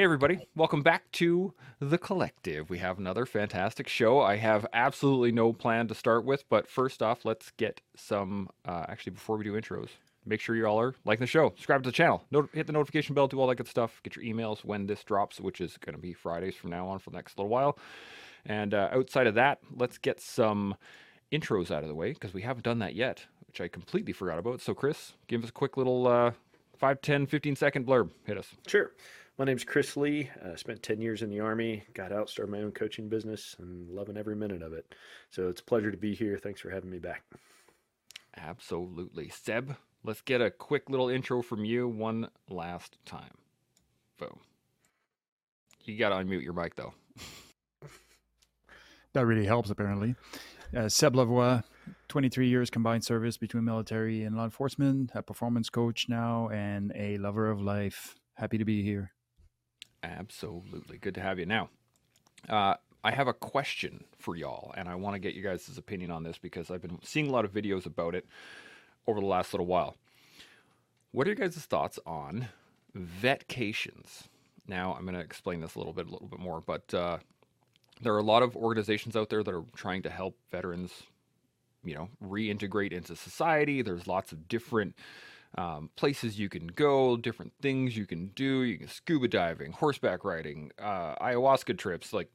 Hey, everybody. Welcome back to The Collective. We have another fantastic show. I have absolutely no plan to start with, but first off, let's get some. Uh, actually, before we do intros, make sure you all are liking the show, subscribe to the channel, not- hit the notification bell, do all that good stuff. Get your emails when this drops, which is going to be Fridays from now on for the next little while. And uh, outside of that, let's get some intros out of the way because we haven't done that yet, which I completely forgot about. So, Chris, give us a quick little uh, 5, 10, 15 second blurb. Hit us. Sure. My name's Chris Lee. Uh, spent 10 years in the Army, got out, started my own coaching business, and loving every minute of it. So it's a pleasure to be here. Thanks for having me back. Absolutely. Seb, let's get a quick little intro from you one last time. Boom. You got to unmute your mic, though. That really helps, apparently. Uh, Seb Lavoie, 23 years combined service between military and law enforcement, a performance coach now, and a lover of life. Happy to be here. Absolutely. Good to have you. Now, uh, I have a question for y'all, and I want to get you guys' opinion on this because I've been seeing a lot of videos about it over the last little while. What are your guys' thoughts on vetcations? Now, I'm going to explain this a little bit, a little bit more, but uh, there are a lot of organizations out there that are trying to help veterans, you know, reintegrate into society. There's lots of different um, places you can go, different things you can do. You can scuba diving, horseback riding, uh, ayahuasca trips, like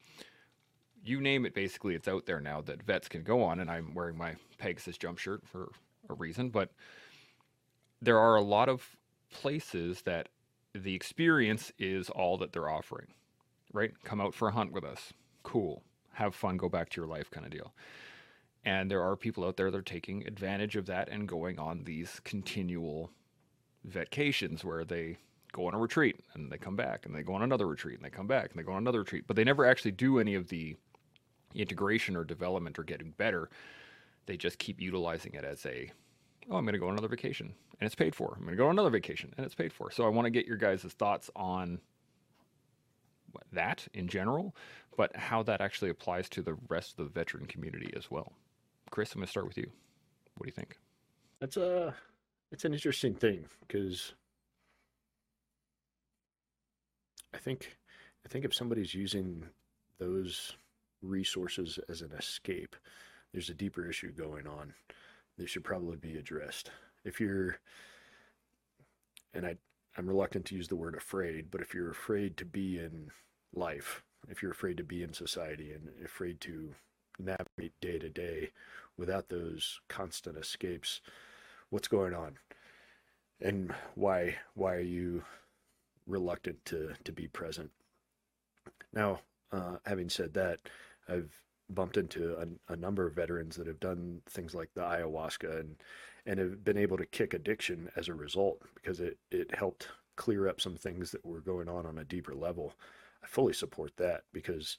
you name it. Basically, it's out there now that vets can go on. And I'm wearing my Pegasus jump shirt for a reason, but there are a lot of places that the experience is all that they're offering. Right? Come out for a hunt with us. Cool. Have fun. Go back to your life, kind of deal. And there are people out there that are taking advantage of that and going on these continual vacations where they go on a retreat and they come back and they go on another retreat and they come back and they go on another retreat. But they never actually do any of the integration or development or getting better. They just keep utilizing it as a, oh, I'm going to go on another vacation and it's paid for. I'm going to go on another vacation and it's paid for. So I want to get your guys' thoughts on that in general, but how that actually applies to the rest of the veteran community as well. Chris, I'm going to start with you. What do you think? That's uh, a it's an interesting thing because I think I think if somebody's using those resources as an escape, there's a deeper issue going on that should probably be addressed. If you're and I I'm reluctant to use the word afraid, but if you're afraid to be in life, if you're afraid to be in society and afraid to navigate day to day without those constant escapes, what's going on? And why why are you reluctant to to be present? Now, uh, having said that, I've bumped into a, a number of veterans that have done things like the ayahuasca and and have been able to kick addiction as a result because it it helped clear up some things that were going on on a deeper level. I fully support that because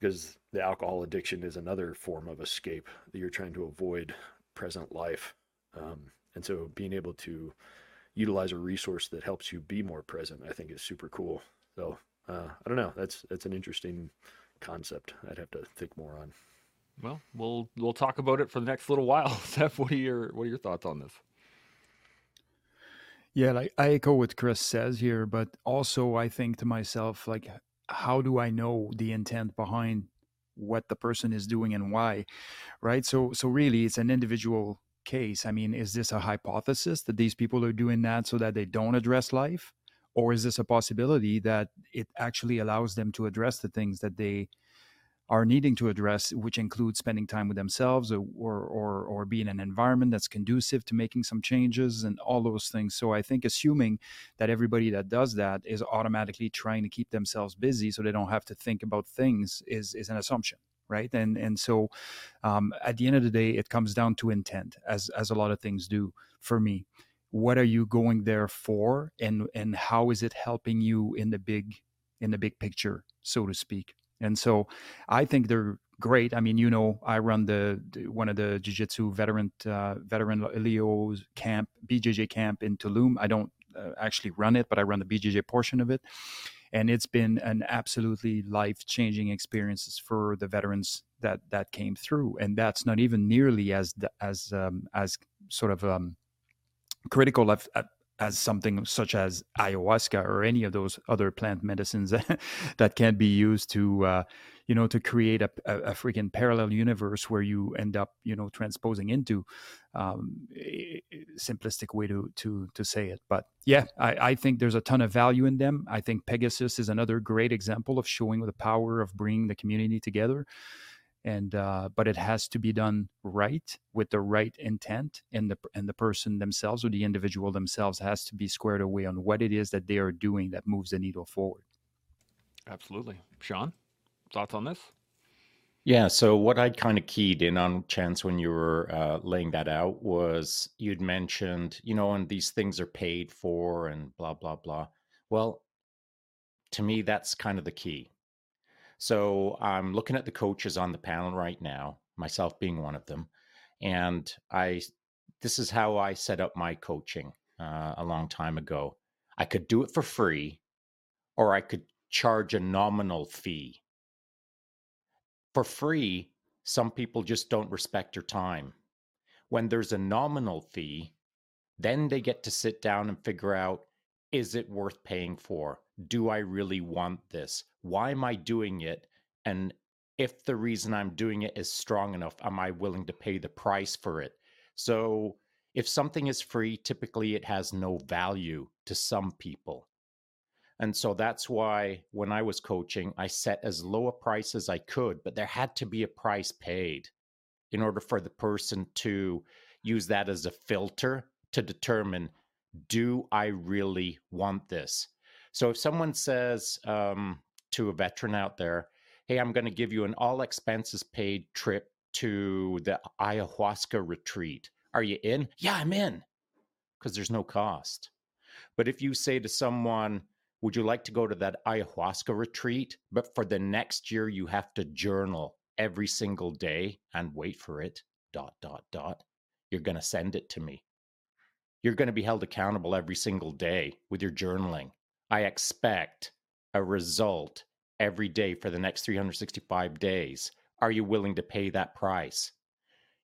because the alcohol addiction is another form of escape that you're trying to avoid present life. Um, and so being able to utilize a resource that helps you be more present, I think is super cool. So uh, I don't know. That's that's an interesting concept. I'd have to think more on. Well, we'll we'll talk about it for the next little while. Seb, what are your what are your thoughts on this? Yeah, like I echo what Chris says here, but also I think to myself, like, how do I know the intent behind what the person is doing and why? Right. So so really it's an individual case. I mean, is this a hypothesis that these people are doing that so that they don't address life? Or is this a possibility that it actually allows them to address the things that they are needing to address, which includes spending time with themselves or, or, or, be in an environment that's conducive to making some changes and all those things. So I think assuming that everybody that does that is automatically trying to keep themselves busy so they don't have to think about things is, is an assumption. Right. And and so um, at the end of the day, it comes down to intent, as as a lot of things do for me. What are you going there for and and how is it helping you in the big in the big picture, so to speak? And so I think they're great. I mean, you know, I run the, the one of the jiu-jitsu veteran uh, veteran Leo's camp, BJJ camp in Tulum. I don't uh, actually run it, but I run the BJJ portion of it. And it's been an absolutely life-changing experiences for the veterans that that came through, and that's not even nearly as as um, as sort of um, critical of, as something such as ayahuasca or any of those other plant medicines that can be used to uh, you know to create a, a, a, freaking parallel universe where you end up you know transposing into um, simplistic way to to to say it. But yeah I, I think there's a ton of value in them. I think pegasus is another great example of showing the power of bringing the community together and uh, but it has to be done right with the right intent and the and the person themselves or the individual themselves has to be squared away on what it is that they are doing that moves the needle forward absolutely shaun thoughts on this? Yeah, so what I'd kind of keyed in on chance when you were uh, laying that out was you'd mentioned, you know, and these things are paid for and blah blah blah. Well, to me, that's kind of the key. So I'm looking at the coaches on the panel right now, myself being one of them, and I, this is how I set up my coaching uh, a long time ago. I could do it for free, or I could charge a nominal fee for free, some people just don't respect your time. When there's a nominal fee, then they get to sit down and figure out is it worth paying for? Do I really want this? Why am I doing it? And if the reason I'm doing it is strong enough, am I willing to pay the price for it? So, if something is free, typically it has no value to some people. And so that's why when I was coaching, I set as low a price as I could, but there had to be a price paid in order for the person to use that as a filter to determine do I really want this? So if someone says um, to a veteran out there, hey, I'm going to give you an all expenses paid trip to the ayahuasca retreat. Are you in? Yeah, I'm in because there's no cost. But if you say to someone, would you like to go to that ayahuasca retreat? But for the next year, you have to journal every single day and wait for it. Dot, dot, dot. You're going to send it to me. You're going to be held accountable every single day with your journaling. I expect a result every day for the next 365 days. Are you willing to pay that price?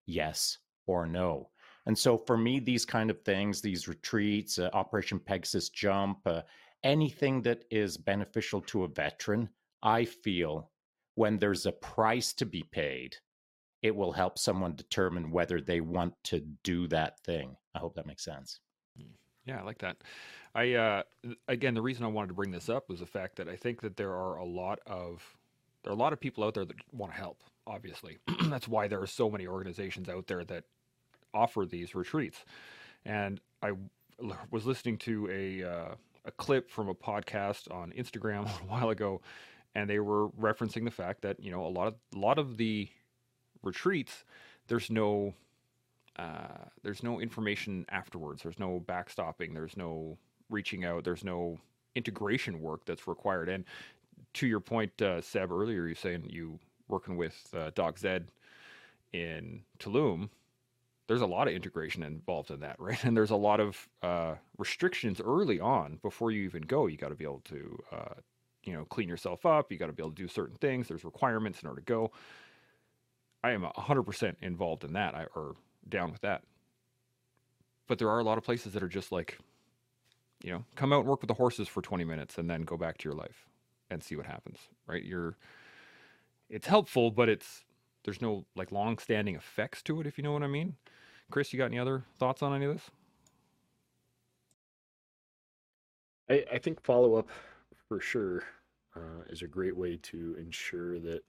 Yes or no? And so for me, these kind of things, these retreats, uh, Operation Pegasus Jump, uh, anything that is beneficial to a veteran, I feel when there's a price to be paid, it will help someone determine whether they want to do that thing. I hope that makes sense. Hmm. Yeah, I like that. I uh, again, the reason I wanted to bring this up was the fact that I think that there are a lot of there are a lot of people out there that want to help. Obviously, that's why there are so many organizations out there that offer these retreats. And I was listening to a uh, a clip from a podcast on Instagram a while ago, and they were referencing the fact that you know a lot of a lot of the retreats there's no uh, there's no information afterwards. There's no backstopping. There's no reaching out. There's no integration work that's required. And to your point, uh, Seb, earlier, you saying you working with uh, Doc Zed in Tulum there's a lot of integration involved in that, right? And there's a lot of uh, restrictions early on before you even go. You got to be able to, uh, you know, clean yourself up. You got to be able to do certain things. There's requirements in order to go. I am 100% involved in that, I, or down with that. But there are a lot of places that are just like, you know, come out and work with the horses for 20 minutes and then go back to your life and see what happens, right? You're, it's helpful, but it's there's no like long-standing effects to it, if you know what I mean. Chris, you got any other thoughts on any of this? I, I think follow up for sure uh, is a great way to ensure that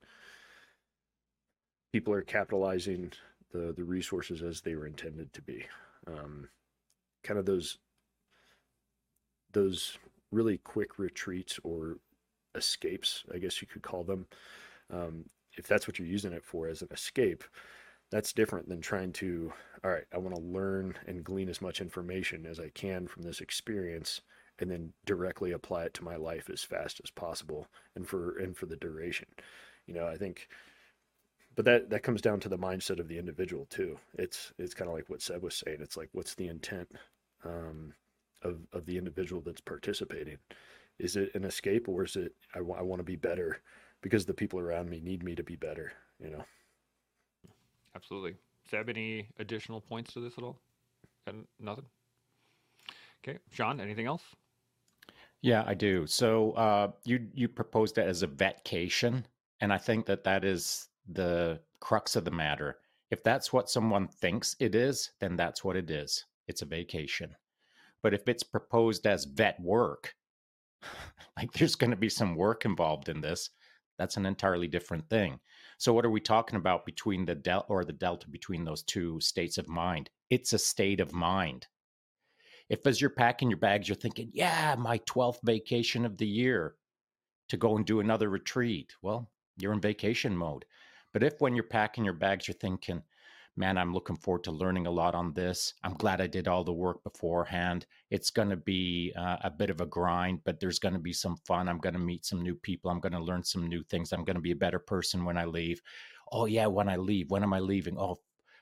people are capitalizing the the resources as they were intended to be. Um, kind of those those really quick retreats or escapes, I guess you could call them. Um, if that's what you're using it for as an escape, that's different than trying to, all right, I want to learn and glean as much information as I can from this experience and then directly apply it to my life as fast as possible and for and for the duration. You know, I think but that that comes down to the mindset of the individual too. It's it's kind of like what Seb was saying. It's like what's the intent um, of of the individual that's participating? Is it an escape or is it I, w- I want to be better because the people around me need me to be better? You know. Absolutely. Seb, any additional points to this at all? And nothing. Okay, Shaun, anything else? Yeah, I do. So uh, you you proposed it as a vetcation, and I think that that is the crux of the matter. If that's what someone thinks it is, then that's what it is. It's a vacation. But if it's proposed as vet work, like there's going to be some work involved in this, that's an entirely different thing. So what are we talking about between the del or the delta between those two states of mind? It's a state of mind. If as you're packing your bags, you're thinking, yeah, my 12th vacation of the year to go and do another retreat. Well, you're in vacation mode. But if when you're packing your bags, you're thinking, man, I'm looking forward to learning a lot on this. I'm glad I did all the work beforehand. It's going to be uh, a bit of a grind, but there's going to be some fun. I'm going to meet some new people. I'm going to learn some new things. I'm going to be a better person when I leave. Oh, yeah, when I leave. When am I leaving? Oh,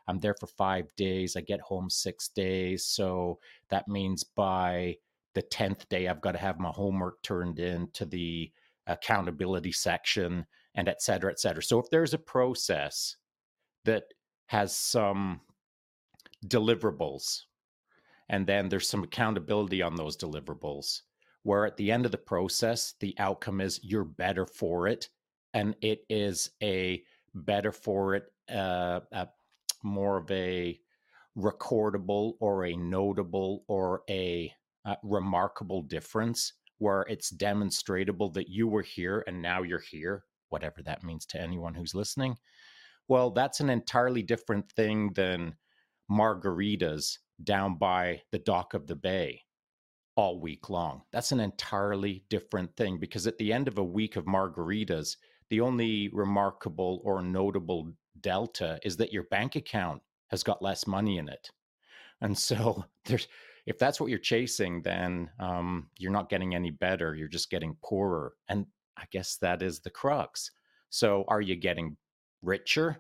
I'm there for five days. I get home six days. So that means by the 10th day, I've got to have my homework turned in to the accountability section and et cetera, et cetera. So if there's a process that has some deliverables and then there's some accountability on those deliverables where at the end of the process the outcome is you're better for it and it is a better for it uh, a, more of a recordable or a notable or a uh, remarkable difference where it's demonstrable that you were here and now you're here whatever that means to anyone who's listening well, that's an entirely different thing than margaritas down by the dock of the bay all week long. That's an entirely different thing because at the end of a week of margaritas, the only remarkable or notable delta is that your bank account has got less money in it. And so there's if that's what you're chasing, then um, you're not getting any better. You're just getting poorer. And I guess that is the crux. So are you getting richer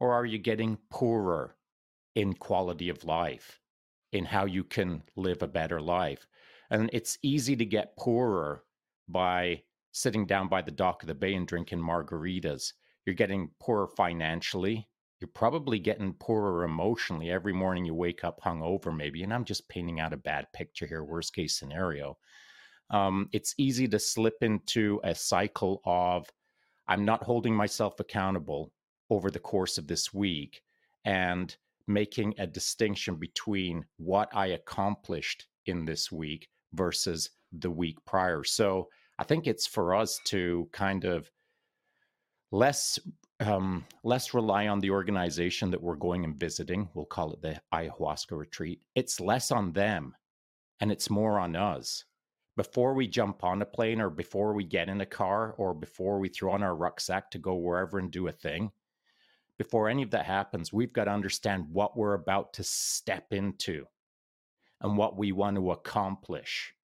or are you getting poorer in quality of life, in how you can live a better life? And it's easy to get poorer by sitting down by the dock of the bay and drinking margaritas. You're getting poorer financially. You're probably getting poorer emotionally. Every morning you wake up hungover, maybe. And I'm just painting out a bad picture here, worst case scenario. Um, it's easy to slip into a cycle of I'm not holding myself accountable over the course of this week and making a distinction between what I accomplished in this week versus the week prior. So I think it's for us to kind of less um, less rely on the organization that we're going and visiting. We'll call it the ayahuasca retreat. It's less on them, and it's more on us before we jump on a plane or before we get in a car or before we throw on our rucksack to go wherever and do a thing, before any of that happens, we've got to understand what we're about to step into and what we want to accomplish.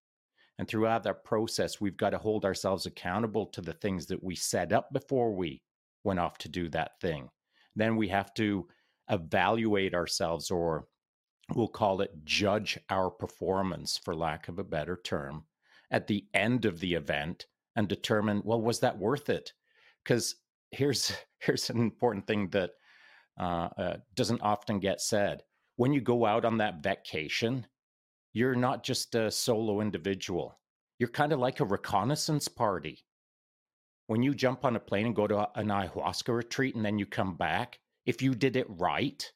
And throughout that process, we've got to hold ourselves accountable to the things that we set up before we went off to do that thing. Then we have to evaluate ourselves, or we'll call it judge our performance, for lack of a better term, at the end of the event and determine well was that worth it? Because here's here's an important thing that uh, uh, doesn't often get said. When you go out on that vacation you're not just a solo individual. You're kind of like a reconnaissance party. When you jump on a plane and go to an ayahuasca retreat and then you come back if you did it right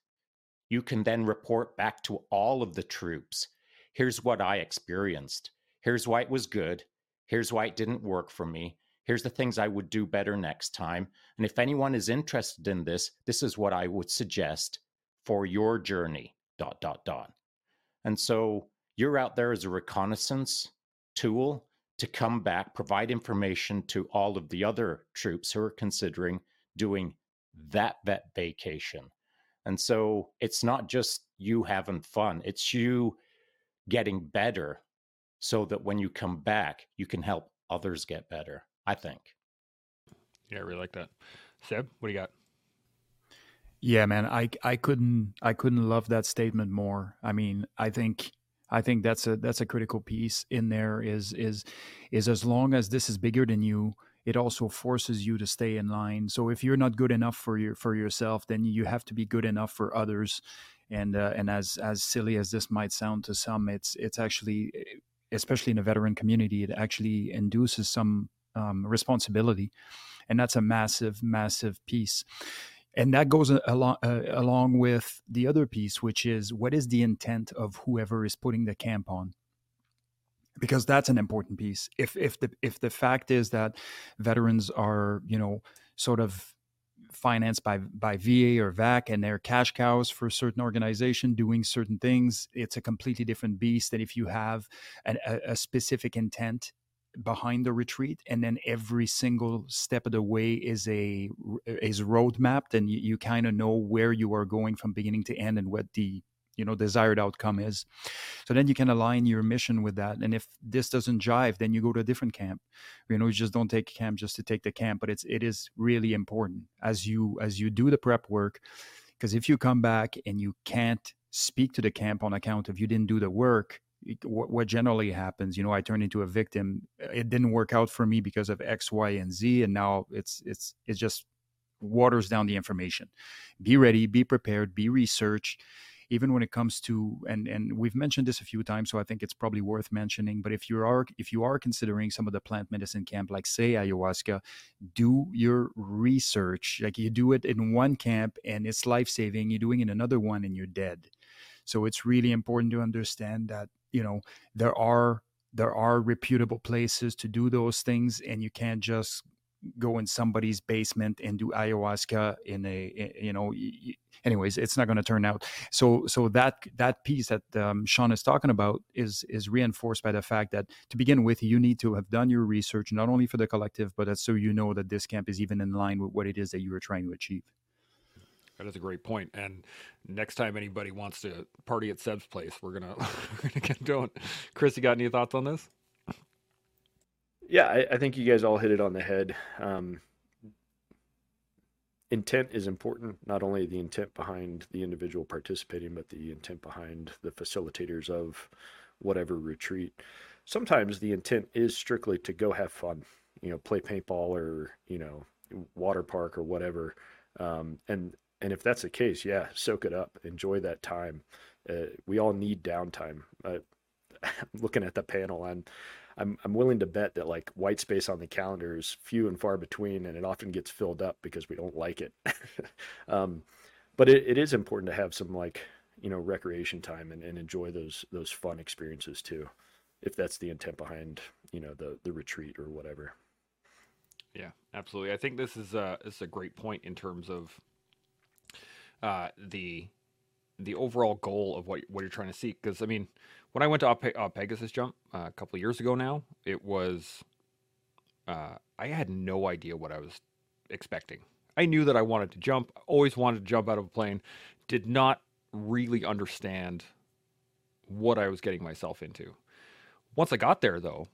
you can then report back to all of the troops. Here's what i experienced Here's why it was good. Here's why it didn't work for me. Here's the things I would do better next time. And if anyone is interested in this, this is what I would suggest for your journey. Dot, dot, dot. And so you're out there as a reconnaissance tool to come back, provide information to all of the other troops who are considering doing that vet vacation. And so it's not just you having fun, it's you getting better so that when you come back, you can help others get better. I think. Yeah, I really like that. Seb, what do you got? Yeah, man, I I couldn't I couldn't love that statement more. I mean, I think I think that's a that's a critical piece in there is is is as long as this is bigger than you, it also forces you to stay in line. So if you're not good enough for your for yourself, then you have to be good enough for others and uh, and as as silly as this might sound to some, it's it's actually especially in the veteran community, it actually induces some um, responsibility, and that's a massive, massive piece. And that goes along uh, along with the other piece, which is what is the intent of whoever is putting the camp on because that's an important piece. If if the if the fact is that veterans are you know sort of financed by by VA or VAC and they're cash cows for a certain organization doing certain things, it's a completely different beast than if you have an, a, a specific intent behind the retreat and then every single step of the way is a is road mapped and you, you kind of know where you are going from beginning to end and what the you know desired outcome is. So then you can align your mission with that. And if this doesn't jive then you go to a different camp. You know you just don't take camp just to take the camp but it's it is really important as you as you do the prep work. Because if you come back and you can't speak to the camp on account of you didn't do the work what, what generally happens you know i turn into a victim. It didn't work out for me because of x y and z and now it's it's it just waters down the information. Be ready be prepared be researched even when it comes to and and we've mentioned this a few times so i think it's probably worth mentioning but if you are if you are considering some of the plant medicine camp like say ayahuasca do your research. Like you do it in one camp and it's life-saving you're doing it in another one and you're dead. So it's really important to understand that you know there are there are reputable places to do those things and you can't just go in somebody's basement and do ayahuasca in a you know anyways it's not going to turn out so so that that piece that um, shaun is talking about is is reinforced by the fact that to begin with you need to have done your research not only for the collective but so you know that this camp is even in line with what it is that you are trying to achieve that is a great point. And next time anybody wants to party at Seb's place, we're gonna we're gonna get going. Chris, you got any thoughts on this? Yeah, I, I, think you guys all hit it on the head. Um, intent is important, not only the intent behind the individual participating, but the intent behind the facilitators of whatever retreat. Sometimes the intent is strictly to go have fun, you know, play paintball or, you know, water park or whatever. Um, and, and if that's the case, yeah, soak it up, enjoy that time. Uh, we all need downtime. Uh, looking at the panel, and I'm I'm willing to bet that like white space on the calendar is few and far between, and it often gets filled up because we don't like it. um, but it, it is important to have some like you know recreation time and, and enjoy those those fun experiences too, if that's the intent behind you know the the retreat or whatever. Yeah, absolutely. I think this is a this is a great point in terms of uh, the the overall goal of what what you're trying to seek. Because I mean, when I went to uh, Pegasus Jump uh, a couple years ago now, it was uh, I had no idea what I was expecting. I knew that I wanted to jump, always wanted to jump out of a plane, did not really understand what I was getting myself into. Once I got there, though,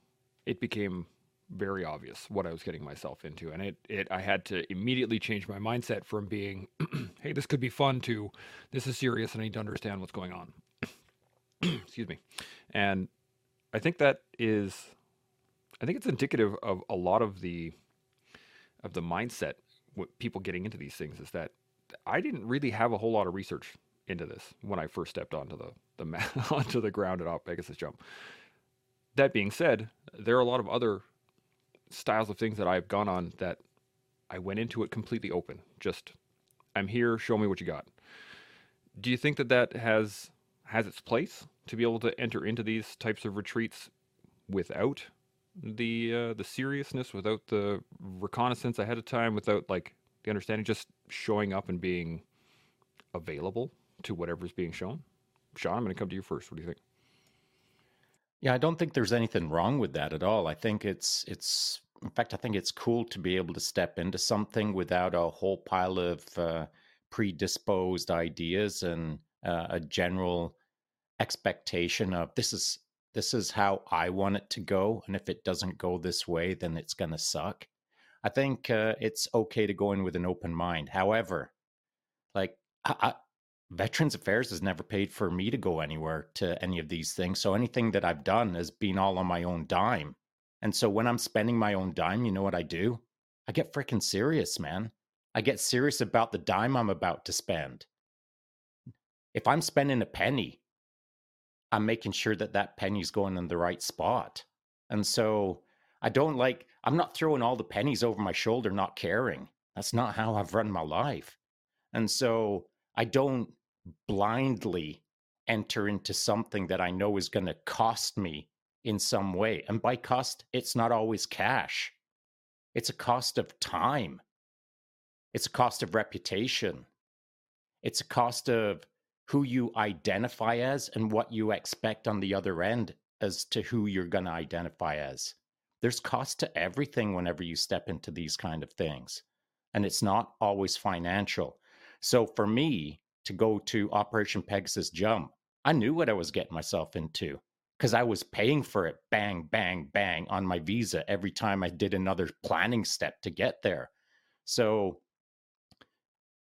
it became very obvious what I was getting myself into, and it it I had to immediately change my mindset from being, "Hey, this could be fun," to "This is serious, and I need to understand what's going on." excuse me. And i think that is i think it's indicative of a lot of the of the mindset with people getting into these things is that i didn't really have a whole lot of research into this when i first stepped onto the the onto the ground at pegasus jump. That being said there are a lot of other styles of things that i've gone on that i went into it completely open. Just i'm here show me what you got. Do you think that that has has its place to be able to enter into these types of retreats without the uh, the seriousness, without the reconnaissance ahead of time, without like the understanding, just showing up and being available to whatever's being shown. Shaun, I'm going to come to you first. What do you think? Yeah, I don't think there's anything wrong with that at all. I think it's it's in fact I think it's cool to be able to step into something without a whole pile of uh, predisposed ideas and uh, a general expectation of this is this is how I want it to go, and if it doesn't go this way, then it's going to suck. I think uh, it's okay to go in with an open mind. However, like I, I, Veterans Affairs has never paid for me to go anywhere to any of these things, so anything that I've done has been all on my own dime. And so when I'm spending my own dime, you know what I do? I get freaking serious, man. I get serious about the dime I'm about to spend if I'm spending a penny, I'm making sure that that penny's going in the right spot. And so I don't like, I'm not throwing all the pennies over my shoulder, not caring. That's not how I've run my life. And so I don't blindly enter into something that I know is going to cost me in some way. And by cost, it's not always cash, it's a cost of time, it's a cost of reputation, it's a cost of who you identify as and what you expect on the other end as to who you're going to identify as. There's cost to everything whenever you step into these kind of things, and it's not always financial. So for me to go to Operation Pegasus Jump, I knew what I was getting myself into because I was paying for it bang, bang, bang on my visa every time I did another planning step to get there. So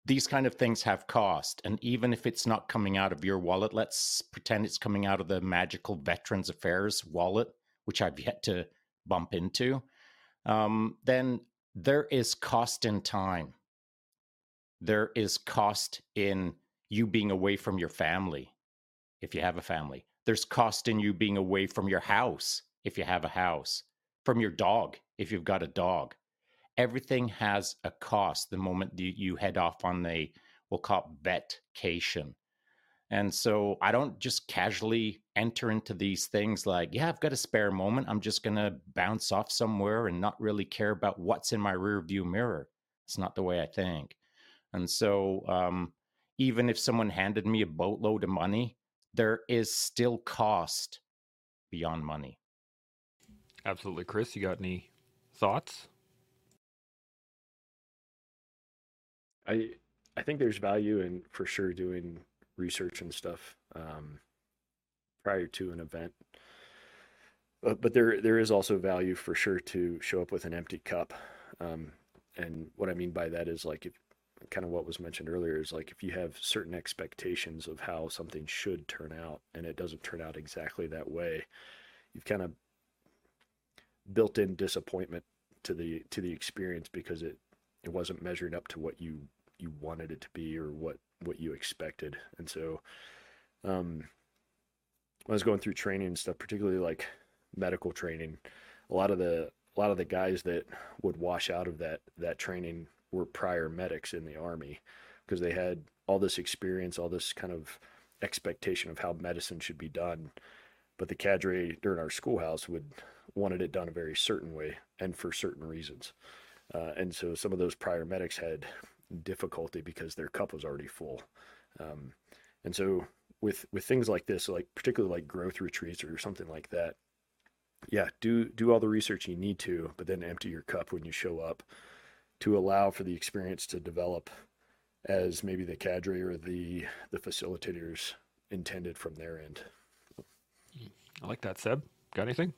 these kind of things have cost. And even if it's not coming out of your wallet, let's pretend it's coming out of the magical Veterans Affairs wallet, which I've yet to bump into, um, then there is cost in time. There is cost in you being away from your family, if you have a family. There's cost in you being away from your house, if you have a house, from your dog, if you've got a dog everything has a cost the moment you head off on a we'll call it vacation. And so I don't just casually enter into these things like, yeah, I've got a spare moment. I'm just going to bounce off somewhere and not really care about what's in my rear view mirror. It's not the way I think. And so um, even if someone handed me a boatload of money, there is still cost beyond money. Absolutely. Chris, you got any thoughts? I I think there's value in for sure doing research and stuff um, prior to an event. But, but there there is also value for sure to show up with an empty cup. Um, and what I mean by that is like if kind of what was mentioned earlier is like if you have certain expectations of how something should turn out and it doesn't turn out exactly that way, you've kind of built in disappointment to the to the experience because it it wasn't measuring up to what you you wanted it to be or what what you expected. And so, um, when I was going through training and stuff, particularly like medical training, a lot of the a lot of the guys that would wash out of that that training were prior medics in the army because they had all this experience, all this kind of expectation of how medicine should be done. But the cadre during our schoolhouse would wanted it done a very certain way and for certain reasons. Uh, and so some of those prior medics had difficulty because their cup was already full. Um, and so with with things like this, like particularly like growth retreats or something like that, yeah, do do all the research you need to, but then empty your cup when you show up to allow for the experience to develop as maybe the cadre or the the facilitators intended from their end. I like that, Seb. Got anything?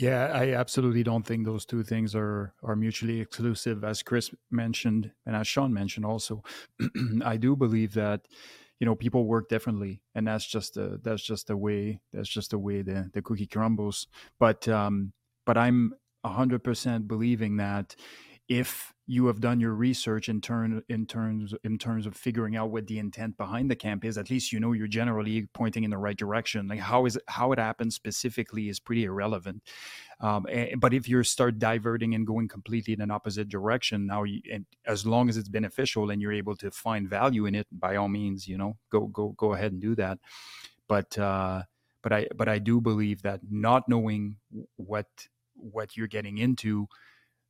Yeah, I absolutely don't think those two things are are mutually exclusive. As Chris mentioned, and as Shaun mentioned also, I do believe that you know people work differently, and that's just a that's just the way that's just the way the the cookie crumbles. But um, but I'm hundred percent believing that if you have done your research in turn in terms in terms of figuring out what the intent behind the camp is at least you know you're generally pointing in the right direction. Like how is it, how it happens specifically is pretty irrelevant. Um, and, but if you start diverting and going completely in an opposite direction now you, and as long as it's beneficial and you're able to find value in it by all means you know go go go ahead and do that. But uh but i but i do believe that not knowing what what you're getting into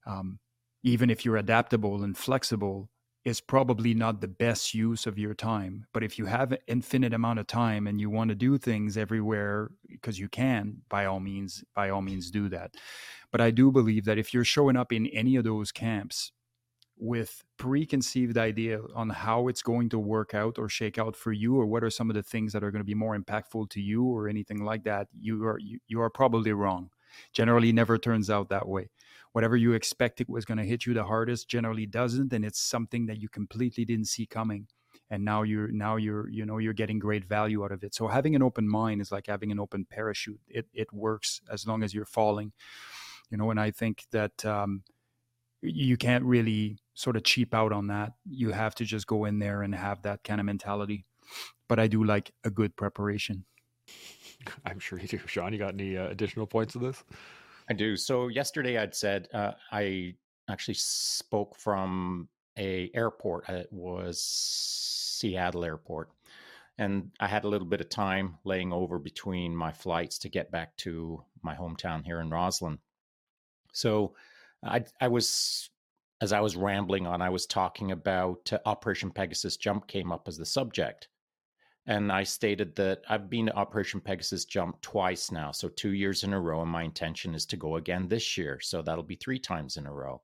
um, even if you're adaptable and flexible is probably not the best use of your time. But if you have an infinite amount of time and you want to do things everywhere because you can by all means by all means do that. But i do believe that if you're showing up in any of those camps with preconceived idea on how it's going to work out or shake out for you or what are some of the things that are going to be more impactful to you or anything like that you are you, you are probably wrong generally never turns out that way. Whatever you expected was going to hit you the hardest generally doesn't and it's something that you completely didn't see coming. And now you're now you're you know you're getting great value out of it. So having an open mind is like having an open parachute. It it works as long as you're falling. You know and i think that um, you can't really sort of cheap out on that. You have to just go in there and have that kind of mentality. But I do like a good preparation. I'm sure you do. Shaun, you got any uh, additional points to this? I do. So yesterday I'd said uh, I actually spoke from a airport. It was Seattle Airport, and I had a little bit of time laying over between my flights to get back to my hometown here in Rossland. So I, I was, as I was rambling on, I was talking about uh, Operation Pegasus Jump came up as the subject. And I stated that I've been to Operation Pegasus Jump twice now, so two years in a row, and my intention is to go again this year. So that'll be three times in a row.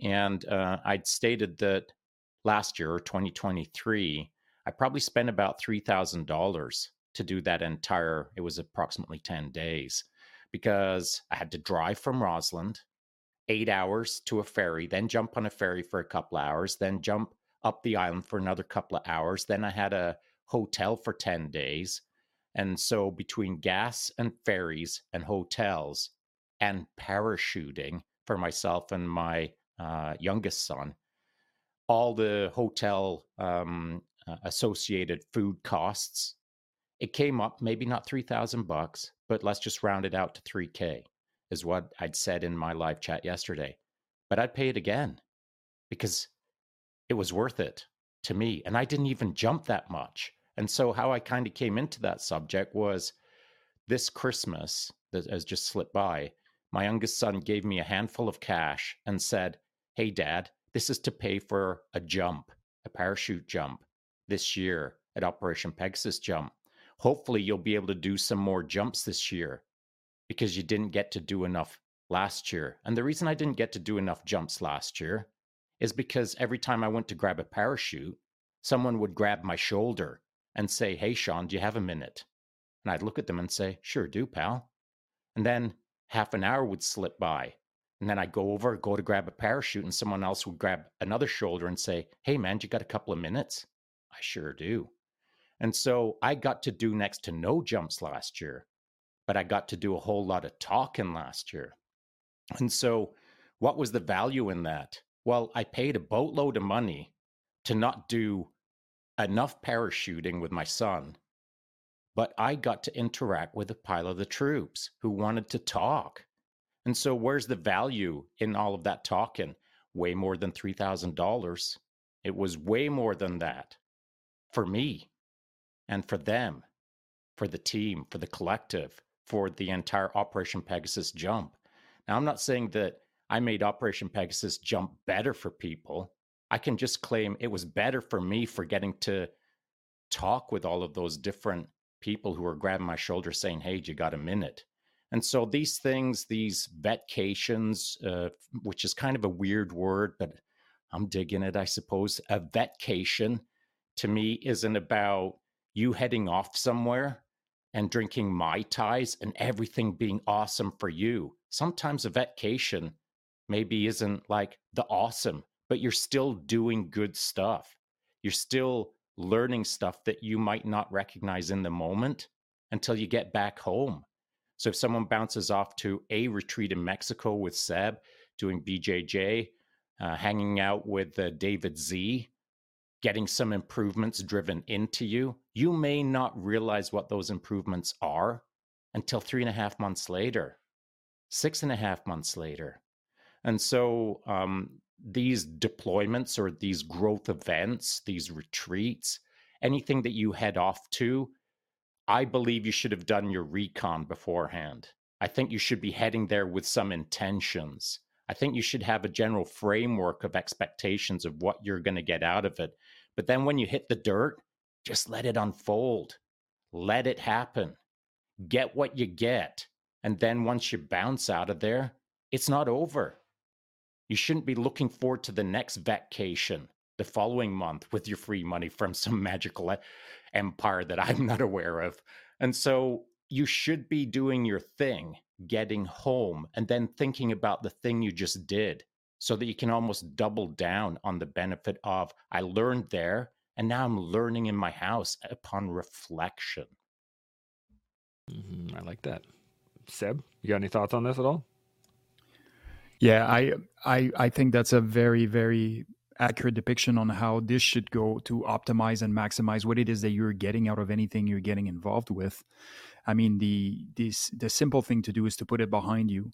And uh, I'd stated that last year, or 2023, I probably spent about $3,000 to do that entire, it was approximately 10 days because I had to drive from Rossland, eight hours to a ferry, then jump on a ferry for a couple hours, then jump up the island for another couple of hours. Then I had a hotel for 10 days. And so between gas and ferries and hotels and parachuting for myself and my uh, youngest son, all the hotel um, uh, associated food costs, it came up maybe not 3000 bucks, but let's just round it out to 3K, is what I'd said in my live chat yesterday. But I'd pay it again because it was worth it to me. And I didn't even jump that much. And so, how I kind of came into that subject was this Christmas that has just slipped by. My youngest son gave me a handful of cash and said, Hey, dad, this is to pay for a jump, a parachute jump this year at Operation Pegasus Jump hopefully you'll be able to do some more jumps this year because you didn't get to do enough last year. And the reason I didn't get to do enough jumps last year is because every time I went to grab a parachute, someone would grab my shoulder and say, Hey, Shaun, do you have a minute? And I'd look at them and say, Sure do, pal. And then half an hour would slip by. And then I'd go over, go to grab a parachute, and someone else would grab another shoulder and say, Hey, man, you got a couple of minutes? I sure do. And so I got to do next to no jumps last year, but I got to do a whole lot of talking last year. And so what was the value in that? Well, I paid a boatload of money to not do enough parachuting with my son, but I got to interact with a pile of the troops who wanted to talk. And so, where's the value in all of that talking? Way more than $3,000. It was way more than that for me and for them, for the team, for the collective, for the entire Operation Pegasus jump. Now, I'm not saying that I made Operation Pegasus jump better for people. I can just claim it was better for me for getting to talk with all of those different people who were grabbing my shoulder saying, Hey, you got a minute? And so these things, these vetcations, uh, which is kind of a weird word, but I'm digging it, I suppose. A vetcation to me isn't about you heading off somewhere and drinking Mai Tais and everything being awesome for you. Sometimes a vacation maybe isn't like the awesome, but you're still doing good stuff. You're still learning stuff that you might not recognize in the moment until you get back home. So if someone bounces off to a retreat in Mexico with Seb, doing BJJ, uh, hanging out with uh, David Z, getting some improvements driven into you, you may not realize what those improvements are until three and a half months later, six and a half months later. And so um, these deployments or these growth events, these retreats, anything that you head off to, I believe you should have done your recon beforehand. I think you should be heading there with some intentions. I think you should have a general framework of expectations of what you're going to get out of it. But then when you hit the dirt, just let it unfold. Let it happen. Get what you get. And then once you bounce out of there, it's not over. You shouldn't be looking forward to the next vacation the following month with your free money from some magical empire that I'm not aware of. And so you should be doing your thing, getting home, and then thinking about the thing you just did so that you can almost double down on the benefit of I learned there and now I'm learning in my house upon reflection. Mm-hmm. I like that. Seb, you got any thoughts on this at all? Yeah, I I I think that's a very very accurate depiction on how this should go to optimize and maximize what it is that you're getting out of anything you're getting involved with. I mean, the this the simple thing to do is to put it behind you,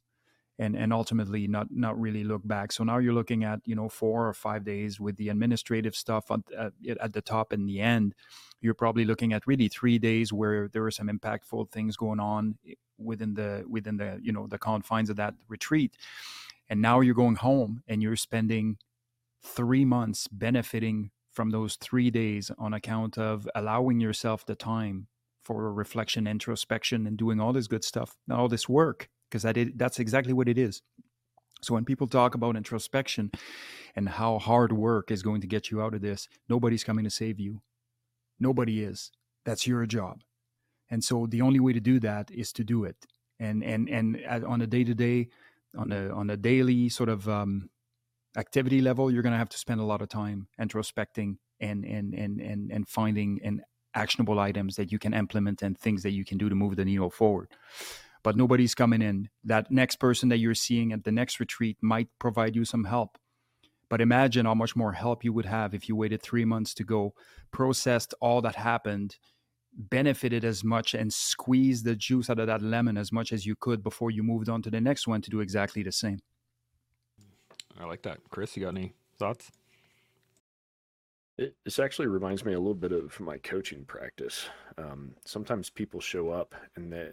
and and ultimately not not really look back. So now you're looking at you know four or five days with the administrative stuff at, at, at the top and the end. You're probably looking at really three days where there are some impactful things going on within the within the you know the confines of that retreat. And now you're going home and you're spending three months benefiting from those three days on account of allowing yourself the time for reflection, introspection, and doing all this good stuff, all this work, because that is, that's exactly what it is. So when people talk about introspection and how hard work is going to get you out of this, nobody's coming to save you. Nobody is. That's your job. And so the only way to do that is to do it. And and and uh, on a day to day, on a on a daily sort of um, activity level, you're going to have to spend a lot of time introspecting and and and and and finding and actionable items that you can implement and things that you can do to move the needle forward. But nobody's coming in. That next person that you're seeing at the next retreat might provide you some help. But imagine how much more help you would have if you waited three months to go, processed all that happened, benefited as much, and squeezed the juice out of that lemon as much as you could before you moved on to the next one to do exactly the same. I like that. Chris, you got any thoughts? It, this actually reminds me a little bit of my coaching practice. Um, sometimes people show up and they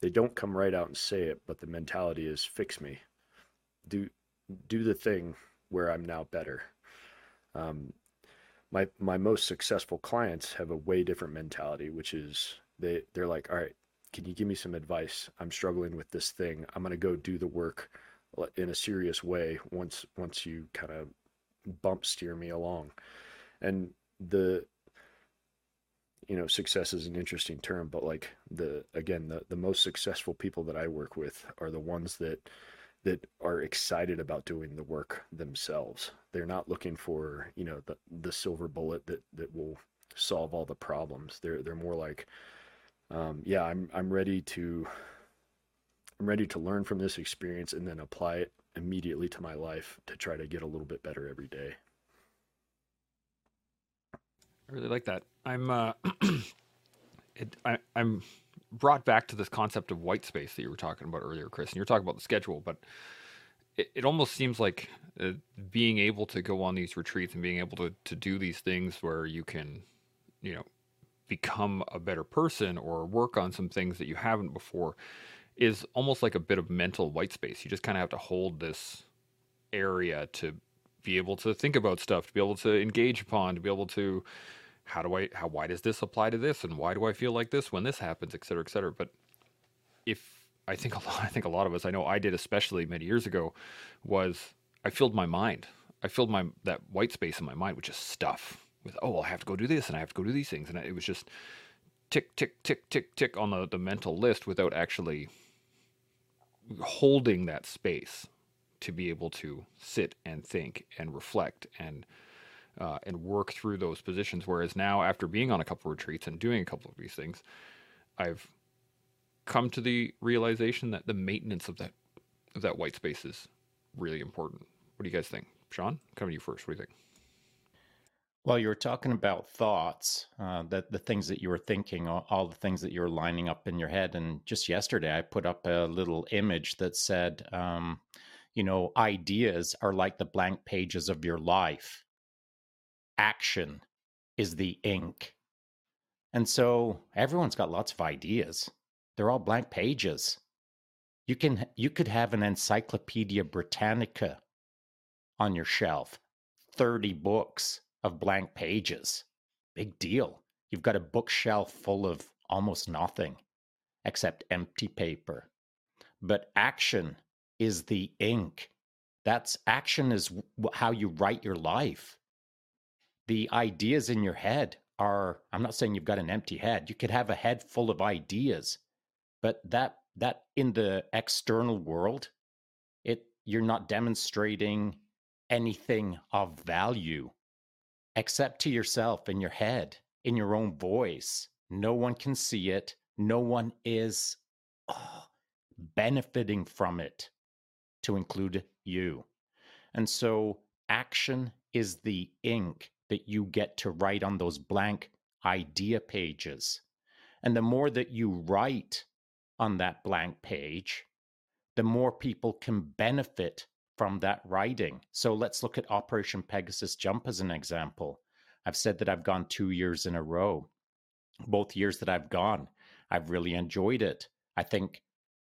they don't come right out and say it, but the mentality is fix me, do do the thing where I'm now better. Um, my my most successful clients have a way different mentality, which is they they're like, all right, can you give me some advice? I'm struggling with this thing. I'm gonna go do the work in a serious way once once you kind of bump steer me along and the you know success is an interesting term but like the again the the most successful people that i work with are the ones that that are excited about doing the work themselves they're not looking for you know the the silver bullet that that will solve all the problems they're they're more like um, yeah i'm i'm ready to I'm ready to learn from this experience and then apply it immediately to my life to try to get a little bit better every day. I really like that. I'm uh, it, I, I'm brought back to this concept of white space that you were talking about earlier, Chris. And you're talking about the schedule, but it, it almost seems like uh, being able to go on these retreats and being able to to do these things where you can, you know, become a better person or work on some things that you haven't before is almost like a bit of mental white space. You just kind of have to hold this area to be able to think about stuff, to be able to engage upon, to be able to how do I how why does this apply to this and why do I feel like this when this happens, et cetera, et cetera. But if I think a lot I think a lot of us, I know I did especially many years ago, was I filled my mind. I filled my that white space in my mind, which is stuff with oh I have to go do this and I have to go do these things and it was just tick tick tick tick tick on the, the mental list without actually holding that space to be able to sit and think and reflect and uh, and work through those positions. Whereas now, after being on a couple of retreats and doing a couple of these things, I've come to the realization that the maintenance of that of that white space is really important. What do you guys think, Shaun? Coming to you first. What do you think? Well, you were talking about thoughts, uh, that the things that you were thinking, all, all, the things that you were lining up in your head. And just yesterday, I put up a little image that said, um, you know, ideas are like the blank pages of your life. Action is the ink. And so everyone's got lots of ideas. They're all blank pages. You can you could have an Encyclopedia Britannica on your shelf, 30 books of blank pages. Big deal. You've got a bookshelf full of almost nothing except empty paper. But action is the ink. That's action is how you write your life. The ideas in your head are I'm not saying you've got an empty head. You could have a head full of ideas, but that that in the external world, it you're not demonstrating anything of value except to yourself in your head, in your own voice. No one can see it. No one is oh, benefiting from it, to include you. And so action is the ink that you get to write on those blank idea pages. And the more that you write on that blank page, the more people can benefit from that writing. So let's look at Operation Pegasus Jump as an example. I've said that I've gone two years in a row. Both years that I've gone, I've really enjoyed it. I think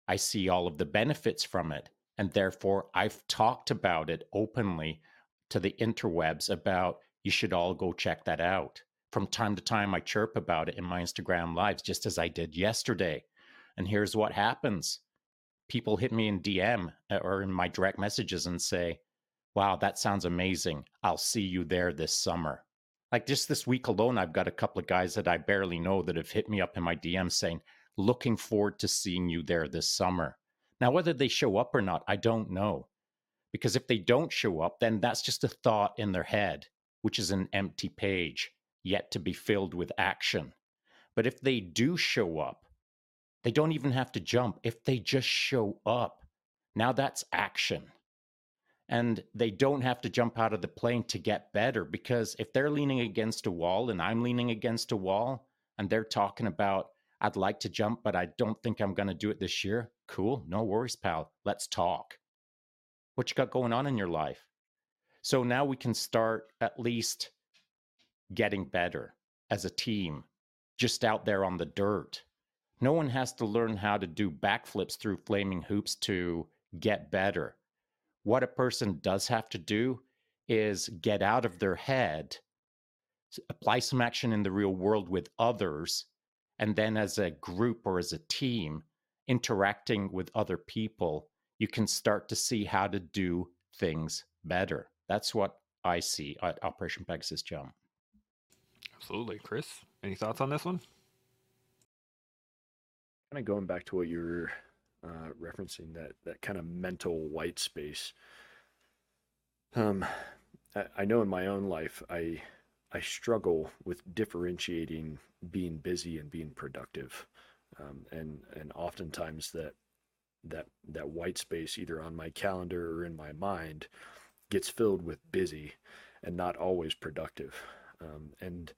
I see all of the benefits from it. And therefore, I've talked about it openly to the interwebs about you should all go check that out. From time to time, I chirp about it in my Instagram lives, just as I did yesterday. And here's what happens people hit me in DM uh, or in my direct messages and say, Wow, that sounds amazing. I'll see you there this summer. Like just this week alone, I've got a couple of guys that I barely know that have hit me up in my DM saying, Looking forward to seeing you there this summer. Now, whether they show up or not, I don't know. Because if they don't show up, then that's just a thought in their head, which is an empty page yet to be filled with action. But if they do show up, they don't even have to jump. If they just show up, now that's action. And they don't have to jump out of the plane to get better because if they're leaning against a wall and I'm leaning against a wall and they're talking about, I'd like to jump, but I don't think I'm going to do it this year, cool. No worries, pal. Let's talk. What you got going on in your life? So now we can start at least getting better as a team, just out there on the dirt no one has to learn how to do backflips through flaming hoops to get better. What a person does have to do is get out of their head, apply some action in the real world with others, and then as a group or as a team, interacting with other people, you can start to see how to do things better. That's what I see at Operation Pegasus Jump. Absolutely. Chris, any thoughts on this one? kind of going back to what you were uh, referencing that that kind of mental white space. Um, I, I know in my own life, I I struggle with differentiating being busy and being productive, um, and and oftentimes that that that white space either on my calendar or in my mind gets filled with busy and not always productive, um, and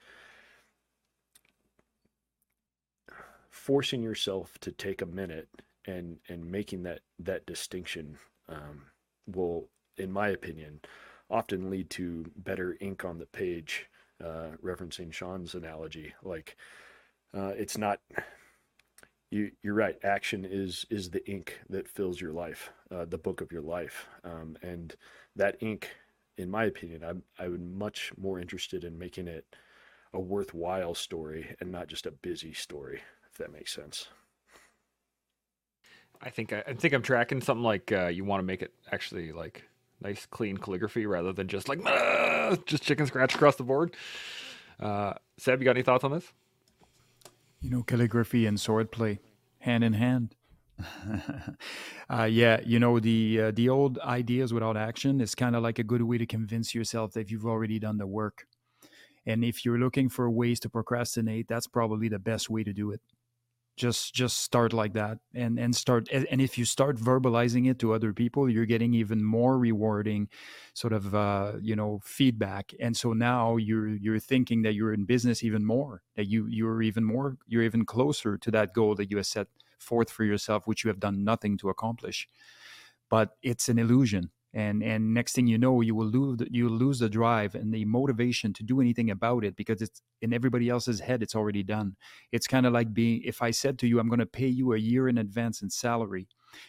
forcing yourself to take a minute and and making that that distinction um, will, in my opinion, often lead to better ink on the page. Uh, referencing Shaun's analogy, like uh, it's not. You, you're right. Action is is the ink that fills your life, uh, the book of your life, um, and that ink, in my opinion, I'm I would much more interested in making it a worthwhile story and not just a busy story if that makes sense. I think I, I think I'm tracking something like uh, you want to make it actually like nice, clean calligraphy rather than just like ah, just chicken scratch across the board. Uh, Seb, you got any thoughts on this? You know, calligraphy and swordplay, hand in hand. uh, yeah, you know the uh, the old ideas without action is kind of like a good way to convince yourself that you've already done the work. And if you're looking for ways to procrastinate, that's probably the best way to do it. Just just start like that and and start and if you start verbalizing it to other people you're getting even more rewarding sort of uh, you know feedback. And so now you're you're thinking that you're in business even more that you you're even more you're even closer to that goal that you have set forth for yourself which you have done nothing to accomplish but it's an illusion. And and next thing you know you will lose you lose the drive and the motivation to do anything about it because it's in everybody else's head it's already done. It's kind of like being if i said to you i'm going to pay you a year in advance in salary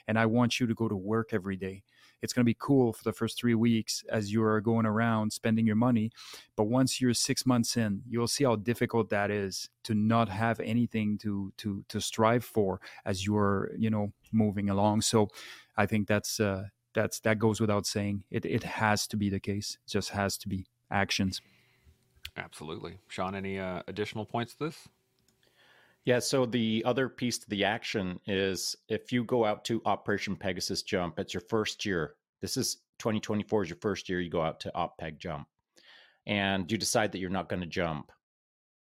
and i want you to go to work every day it's going to be cool for the first three weeks as you're going around spending your money but once you're six months in you'll see how difficult that is to not have anything to to to strive for as you're you know moving along so i think that's uh that's that goes without saying. It it has to be the case. It just has to be actions. Absolutely, Shaun. Any uh, additional points to this? Yeah. So the other piece to the action is if you go out to Operation Pegasus Jump, it's your first year. This is 2024 is your first year. You go out to OpPeg Jump, and you decide that you're not going to jump,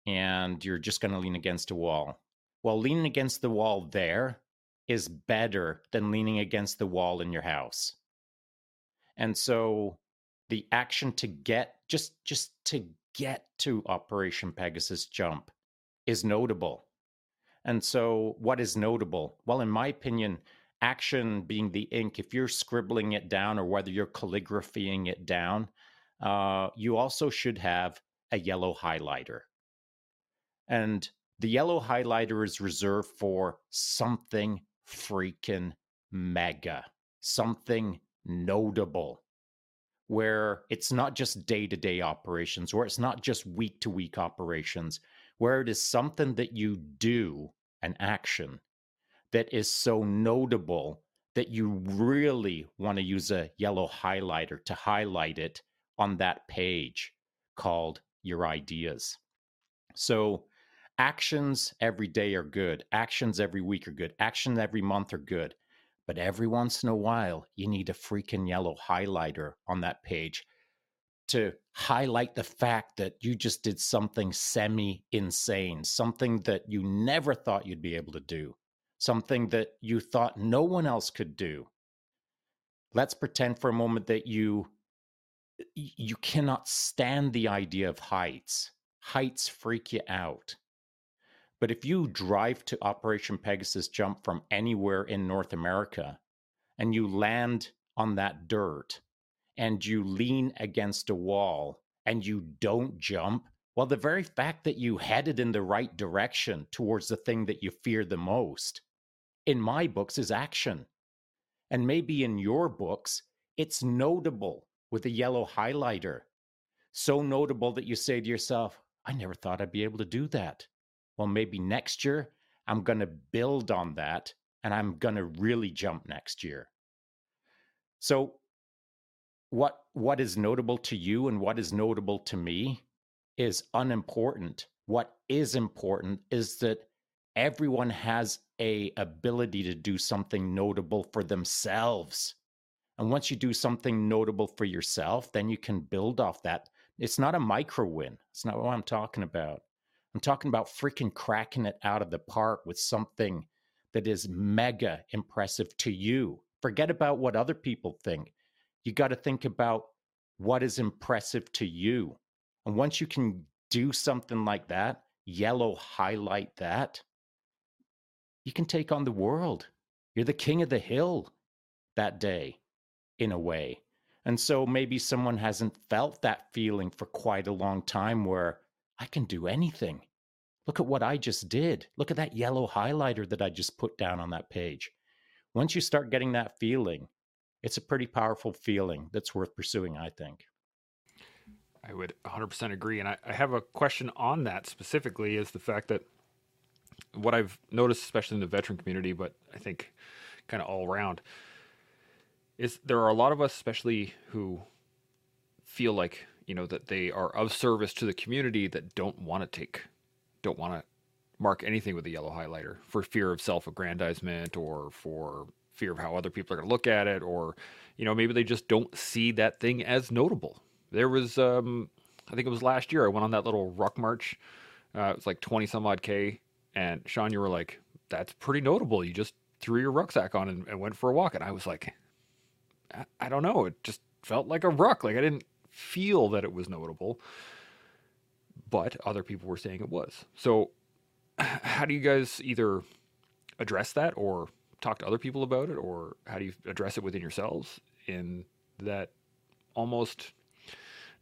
and you're just going to lean against a wall. Well, leaning against the wall there is better than leaning against the wall in your house. And so the action to get just just to get to Operation Pegasus Jump is notable. And so, what is notable? Well, in my opinion, action being the ink, if you're scribbling it down or whether you're calligraphying it down, uh, you also should have a yellow highlighter. And the yellow highlighter is reserved for something freaking mega, something notable, where it's not just day to day operations, where it's not just week to week operations, where it is something that you do, an action that is so notable that you really want to use a yellow highlighter to highlight it on that page called your ideas. So, actions every day are good, actions every week are good, actions every month are good. But every once in a while, you need a freaking yellow highlighter on that page to highlight the fact that you just did something semi insane, something that you never thought you'd be able to do, something that you thought no one else could do. Let's pretend for a moment that you you cannot stand the idea of heights. Heights freak you out. But if you drive to Operation Pegasus Jump from anywhere in North America and you land on that dirt and you lean against a wall and you don't jump, well, the very fact that you headed in the right direction towards the thing that you fear the most, in my books, is action. And maybe in your books, it's notable with a yellow highlighter. So notable that you say to yourself, I never thought I'd be able to do that. Well, maybe next year I'm going to build on that and I'm going to really jump next year. So what what is notable to you and what is notable to me is unimportant. What is important is that everyone has a ability to do something notable for themselves and once you do something notable for yourself, then you can build off that. It's not a micro win. It's not what I'm talking about. I'm talking about freaking cracking it out of the park with something that is mega impressive to you. Forget about what other people think. You got to think about what is impressive to you. And once you can do something like that, yellow highlight that, you can take on the world. You're the king of the hill that day in a way. And so maybe someone hasn't felt that feeling for quite a long time where I can do anything. Look at what I just did. Look at that yellow highlighter that I just put down on that page. Once you start getting that feeling, it's a pretty powerful feeling that's worth pursuing, I think. I would 100% agree. And I, I have a question on that specifically is the fact that what I've noticed, especially in the veteran community, but I think kind of all around, is there are a lot of us, especially who feel like you know that they are of service to the community that don't want to take, don't want to mark anything with a yellow highlighter for fear of self-aggrandizement or for fear of how other people are going to look at it, or you know maybe they just don't see that thing as notable. There was, um, I think it was last year, I went on that little ruck march. Uh, it was like twenty some odd k, and Shaun, you were like, "That's pretty notable. You just threw your rucksack on and, and went for a walk," and I was like, I, don't know. It just felt like a ruck. Like I didn't feel that it was notable, but other people were saying it was. So, how do you guys either address that or talk to other people about it, or how do you address it within yourselves in that almost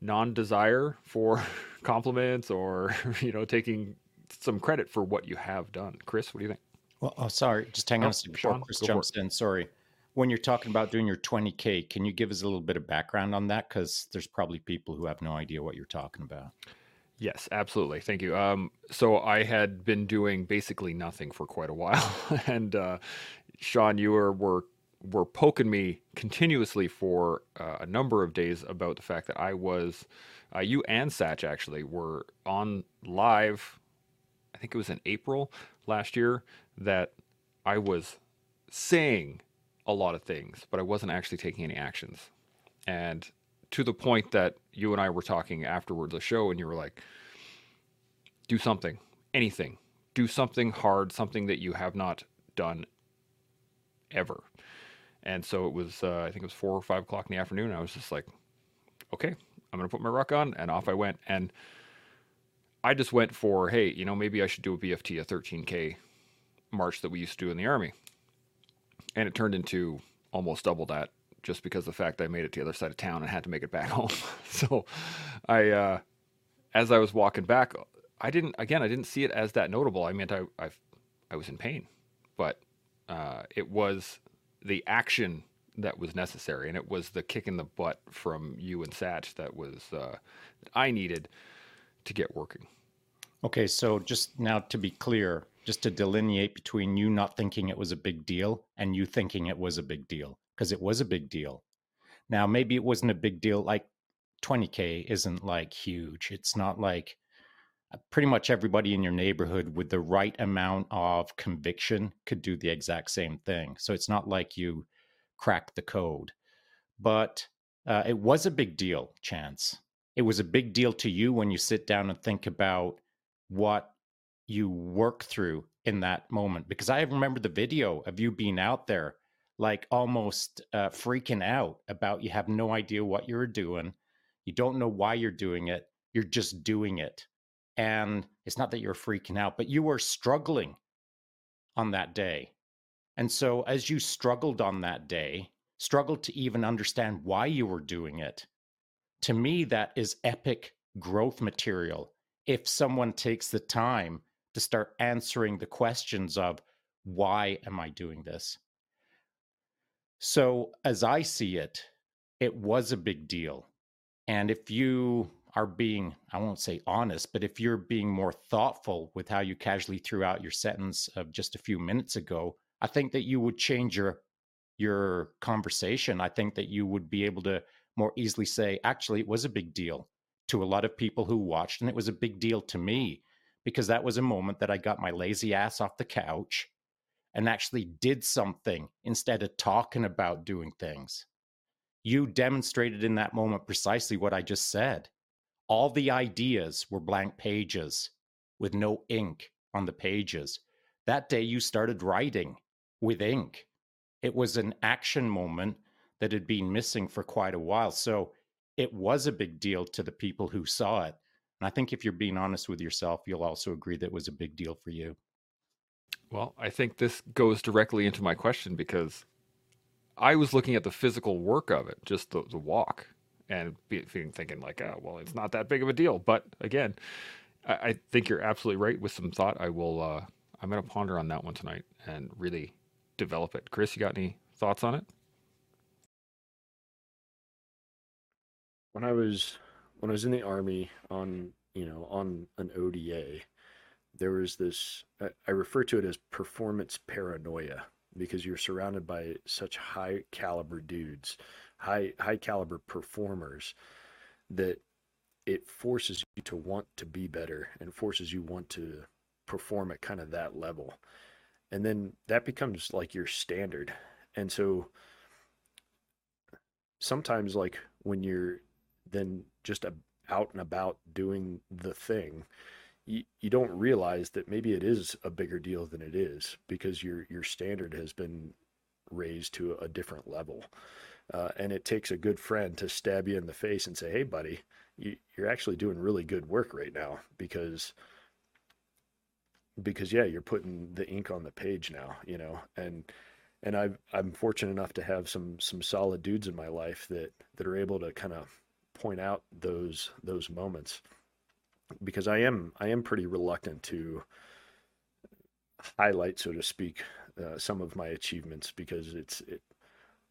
non-desire for compliments or you know taking some credit for what you have done? Chris, what do you think? Well, oh, sorry, just hang on a second before Shaun, Chris jumps in. Sorry when you're talking about doing your 20K, can you give us a little bit of background on that? Because there's probably people who have no idea what you're talking about. Yes, absolutely. Thank you. Um, so I had been doing basically nothing for quite a while, and uh, Shaun, you were, were poking me continuously for uh, a number of days about the fact that I was, uh, you and Satch actually were on live. I think it was in April last year that I was saying a lot of things, but I wasn't actually taking any actions. And to the point that you and I were talking afterwards the show, and you were like, do something, anything, do something hard, something that you have not done ever. And so it was, uh, I think it was four or five o'clock in the afternoon. I was just like, okay, I'm going to put my ruck on. And off I went. And I just went for, hey, you know, maybe I should do a BFT, a 13K march that we used to do in the Army. And it turned into almost double that just because the fact I made it to the other side of town and had to make it back home. so I, uh, as I was walking back, I didn't, again, I didn't see it as that notable. I meant I, I, I was in pain, but uh, it was the action that was necessary, and it was the kick in the butt from you and Satch that was uh, that I needed to get working. Okay, so just now to be clear, just to delineate between you not thinking it was a big deal and you thinking it was a big deal, because it was a big deal. Now, maybe it wasn't a big deal. Like 20K isn't like huge. It's not like pretty much everybody in your neighborhood with the right amount of conviction could do the exact same thing. So it's not like you cracked the code. But uh, it was a big deal, Chance. It was a big deal to you when you sit down and think about what you work through in that moment. Because I remember the video of you being out there, like almost uh, freaking out about you have no idea what you're doing. You don't know why you're doing it. You're just doing it. And it's not that you're freaking out, but you were struggling on that day. And so, as you struggled on that day, struggled to even understand why you were doing it, to me, that is epic growth material. If someone takes the time to start answering the questions of, why am I doing this? So, as I see it, it was a big deal. And if you are being, I won't say honest, but if you're being more thoughtful with how you casually threw out your sentence of just a few minutes ago, I think that you would change your your conversation. I think that you would be able to more easily say, actually, it was a big deal to a lot of people who watched, and it was a big deal to me because that was a moment that I got my lazy ass off the couch and actually did something instead of talking about doing things. You demonstrated in that moment precisely what I just said. All the ideas were blank pages with no ink on the pages. That day, you started writing with ink. It was an action moment that had been missing for quite a while. So it was a big deal to the people who saw it. And I think if you're being honest with yourself, you'll also agree that it was a big deal for you. Well, I think this goes directly into my question because I was looking at the physical work of it, just the, the walk, and being thinking like, oh, well, it's not that big of a deal. But again, I, I think you're absolutely right. With some thought, I will. Uh, I'm going to ponder on that one tonight and really develop it. Chris, you got any thoughts on it? When I was when I was in the army on you know on an ODA, there was this I refer to it as performance paranoia because you're surrounded by such high caliber dudes, high high caliber performers that it forces you to want to be better and forces you want to perform at kind of that level. And then that becomes like your standard. And so sometimes like when you're then just a, out and about doing the thing you, you don't realize that maybe it is a bigger deal than it is because your your standard has been raised to a different level uh, and it takes a good friend to stab you in the face and say hey buddy you, you're actually doing really good work right now because because yeah, you're putting the ink on the page now, you know, and and I I'm fortunate enough to have some some solid dudes in my life that that are able to kind of point out those those moments. Because I am I am pretty reluctant to highlight, so to speak, uh, some of my achievements because it's it,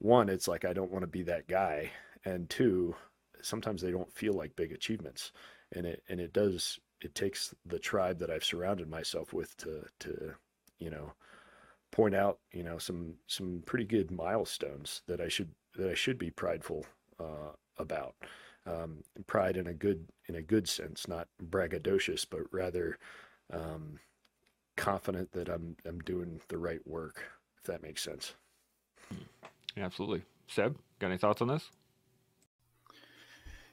one, it's like I don't want to be that guy, and two, sometimes they don't feel like big achievements, and it and it does it takes the tribe that I've surrounded myself with to to you know point out you know some some pretty good milestones that I should that I should be prideful uh, about. Um, pride in a good in a good sense, not braggadocious, but rather um, confident that I'm I'm doing the right work. If that makes sense. Absolutely. Seb, got any thoughts on this?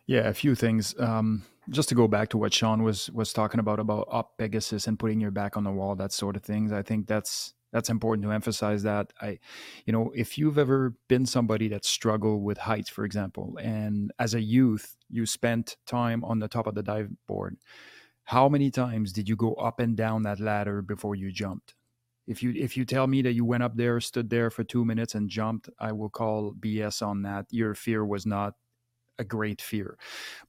Yeah, a few things. Um, just to go back to what Shaun was was talking about about Op Pegasus and putting your back on the wall, that sort of things. I think that's That's important to emphasize that. I, you know, if you've ever been somebody that struggled with heights, for example, and as a youth you spent time on the top of the dive board, how many times did you go up and down that ladder before you jumped? If you if you tell me that you went up there, stood there for two minutes and jumped, I will call BS on that. Your fear was not a great fear.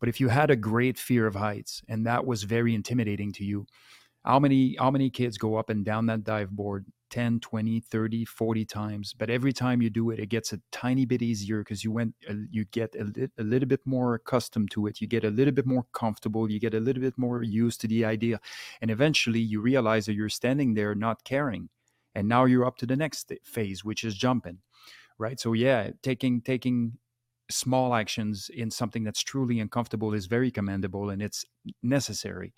But if you had a great fear of heights and that was very intimidating to you, how many how many kids go up and down that dive board 10 20 30 40 times but every time you do it it gets a tiny bit easier because you went uh, you get a, li- a little bit more accustomed to it. You get a little bit more comfortable. You get a little bit more used to the idea. And eventually you realize that you're standing there not caring. And now you're up to the next phase which is jumping right? So yeah taking taking small actions in something that's truly uncomfortable is very commendable and it's necessary.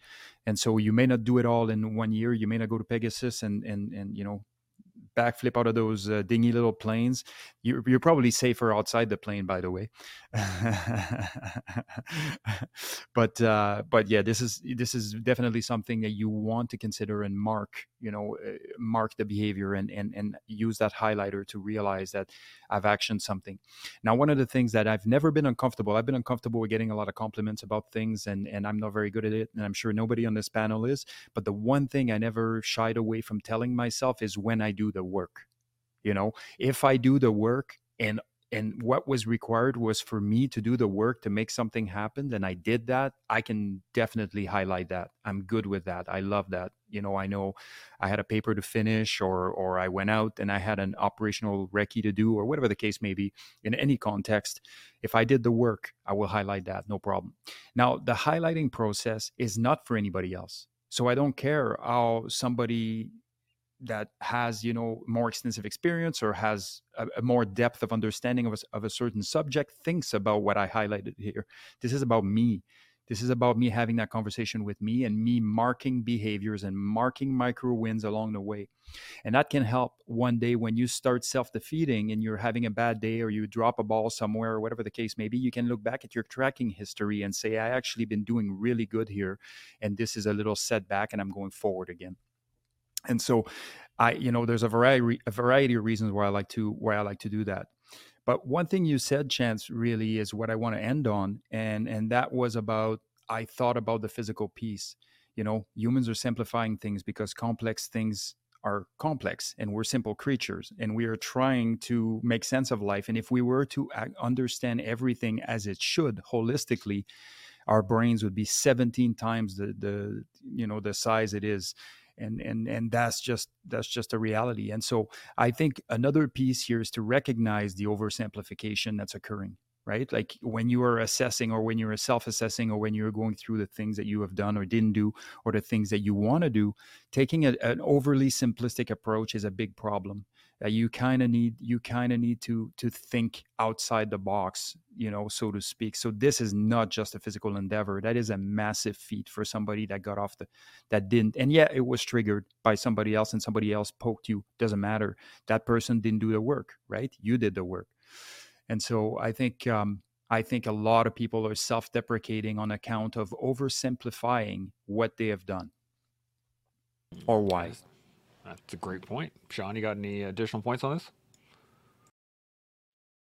And so you may not do it all in one year. You may not go to Pegasus and and and you know backflip out of those uh, dingy little planes. You're, you're probably safer outside the plane, by the way. but uh, but yeah, this is this is definitely something that you want to consider and mark. You know, uh, mark the behavior and and and use that highlighter to realize that I've actioned something. Now, one of the things that I've never been uncomfortable. I've been uncomfortable with getting a lot of compliments about things, and and I'm not very good at it, and I'm sure nobody on this panel is. But the one thing I never shied away from telling myself is when I do the work. You know, if I do the work and and what was required was for me to do the work to make something happen and i did that i can definitely highlight that. I'm good with that. I love that. You know i know i had a paper to finish or or i went out and i had an operational recce to do or whatever the case may be in any context. If i did the work i will highlight that no problem. Now the highlighting process is not for anybody else. So i don't care how somebody that has you know more extensive experience or has a, a more depth of understanding of a, of a certain subject thinks about what i highlighted here. This is about me. This is about me having that conversation with me and me marking behaviors and marking micro wins along the way. And that can help one day when you start self-defeating and you're having a bad day or you drop a ball somewhere or whatever the case may be you can look back at your tracking history and say i actually been doing really good here and this is a little setback and i'm going forward again and so i you know there's a variety a variety of reasons why i like to why i like to do that. But one thing you said chance really is what i want to end on and and that was about i thought about the physical piece. You know humans are simplifying things because complex things are complex and we're simple creatures and we are trying to make sense of life and if we were to understand everything as it should holistically our brains would be 17 times the the you know the size it is and and and that's just that's just a reality. And so i think another piece here is to recognize the oversimplification that's occurring right? Like when you are assessing or when you're self-assessing or when you're going through the things that you have done or didn't do or the things that you want to do taking a, an overly simplistic approach is a big problem that you kind of need you kind of need to to think outside the box you know so to speak. So this is not just a physical endeavor. That is a massive feat for somebody that got off the that didn't and yeah it was triggered by somebody else and somebody else poked you. Doesn't matter. That person didn't do the work right? You did the work. And so i think um I think a lot of people are self deprecating on account of oversimplifying what they have done or why. That's a great point. Shaun, you got any additional points on this?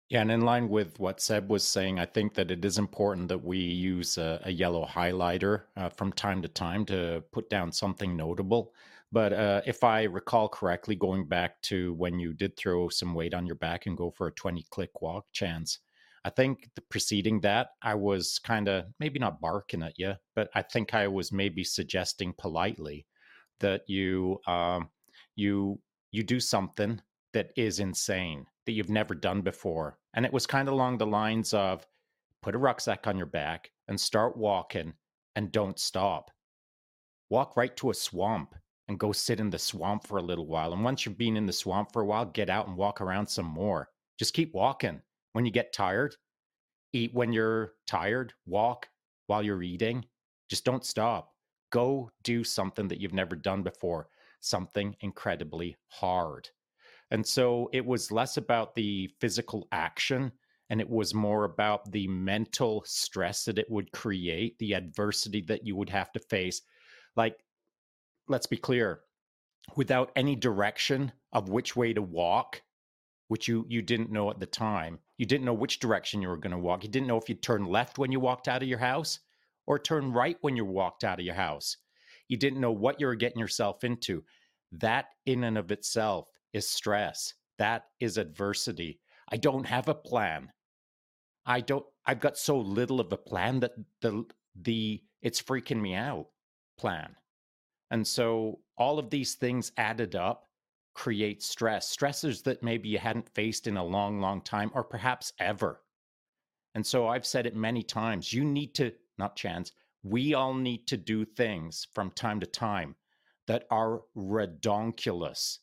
Yeah, and in line with what Seb was saying, I think that it is important that we use a, a yellow highlighter uh, from time to time to put down something notable. But uh, if I recall correctly, going back to when you did throw some weight on your back and go for a 20 click walk chance, I think the preceding that, I was kind of maybe not barking at you, but I think I was maybe suggesting politely that you um, you you do something that is insane that you've never done before and it was kind of along the lines of put a rucksack on your back and start walking and don't stop. Walk right to a swamp and go sit in the swamp for a little while and once you've been in the swamp for a while get out and walk around some more. Just keep walking. When you get tired eat when you're tired walk while you're eating. Just don't stop. Go do something that you've never done before something incredibly hard. And so it was less about the physical action and it was more about the mental stress that it would create, the adversity that you would have to face. Like, let's be clear without any direction of which way to walk, which you you didn't know at the time. You didn't know which direction you were going to walk. You didn't know if you'd turn left when you walked out of your house or turn right when you walked out of your house. You didn't know what you were getting yourself into. That in and of itself is stress. That is adversity. I don't have a plan. I don't I've got so little of a plan that the the it's freaking me out plan. And so all of these things added up create stress, stressors that maybe you hadn't faced in a long, long time or perhaps ever. And so I've said it many times you need to, not chance, we all need to do things from time to time that are redonkulous,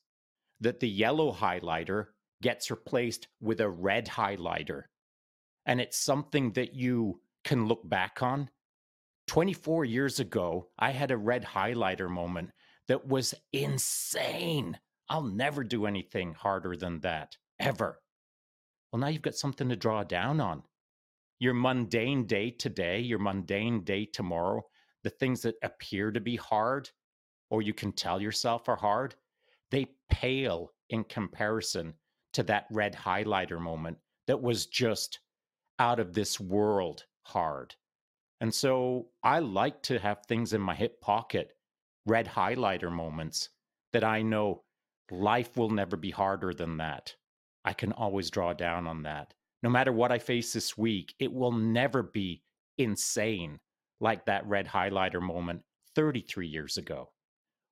that the yellow highlighter gets replaced with a red highlighter. And it's something that you can look back on. 24 years ago, I had a red highlighter moment that was insane. I'll never do anything harder than that, ever. Well, now you've got something to draw down on. Your mundane day today, your mundane day tomorrow, the things that appear to be hard, or you can tell yourself are hard, they pale in comparison to that red highlighter moment that was just out of this world hard. And so I like to have things in my hip pocket, red highlighter moments that I know life will never be harder than that. I can always draw down on that. No matter what I face this week, it will never be insane like that red highlighter moment 33 years ago,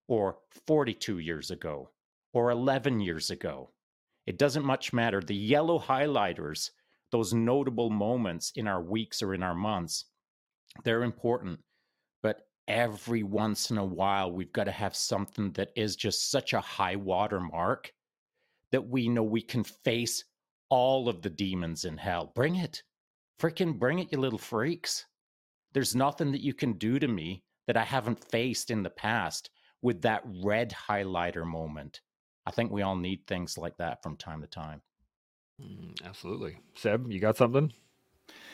or 42 years ago, or 11 years ago. It doesn't much matter. The yellow highlighters, those notable moments in our weeks or in our months, they're important. But every once in a while, we've got to have something that is just such a high water mark that we know we can face all of the demons in hell. Bring it. Freaking bring it, you little freaks. There's nothing that you can do to me that I haven't faced in the past with that red highlighter moment. I think we all need things like that from time to time. Mm, absolutely. Seb, you got something?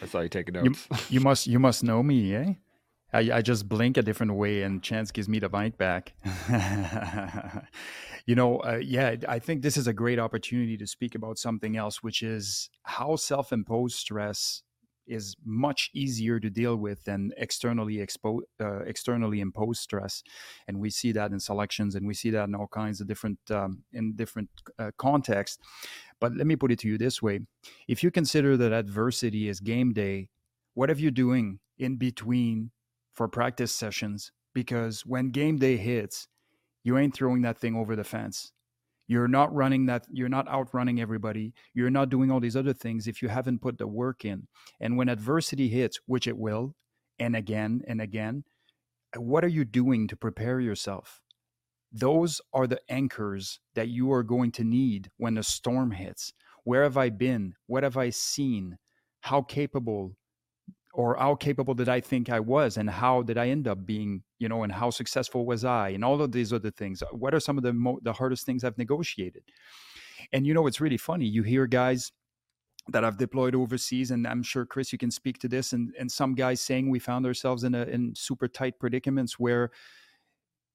I saw you taking notes. You, you must you must know me, eh? I, I just blink a different way and chance gives me the mic back. you know, uh, yeah, I think this is a great opportunity to speak about something else, which is how self imposed stress is much easier to deal with than externally exposed, uh, externally imposed stress, and we see that in selections, and we see that in all kinds of different um, in different uh, contexts. But let me put it to you this way: if you consider that adversity is game day, what are you doing in between for practice sessions? Because when game day hits, you ain't throwing that thing over the fence. You're not running that, you're not outrunning everybody. You're not doing all these other things if you haven't put the work in. And when adversity hits, which it will, and again and again, what are you doing to prepare yourself? Those are the anchors that you are going to need when the storm hits. Where have I been? What have I seen? How capable or how capable did I think I was, and how did I end up being, you know, and how successful was I, and all of these other things. What are some of the mo- the hardest things I've negotiated? And you know, it's really funny. You hear guys that I've deployed overseas, and I'm sure Chris, you can speak to this, and and some guys saying we found ourselves in a in super tight predicaments where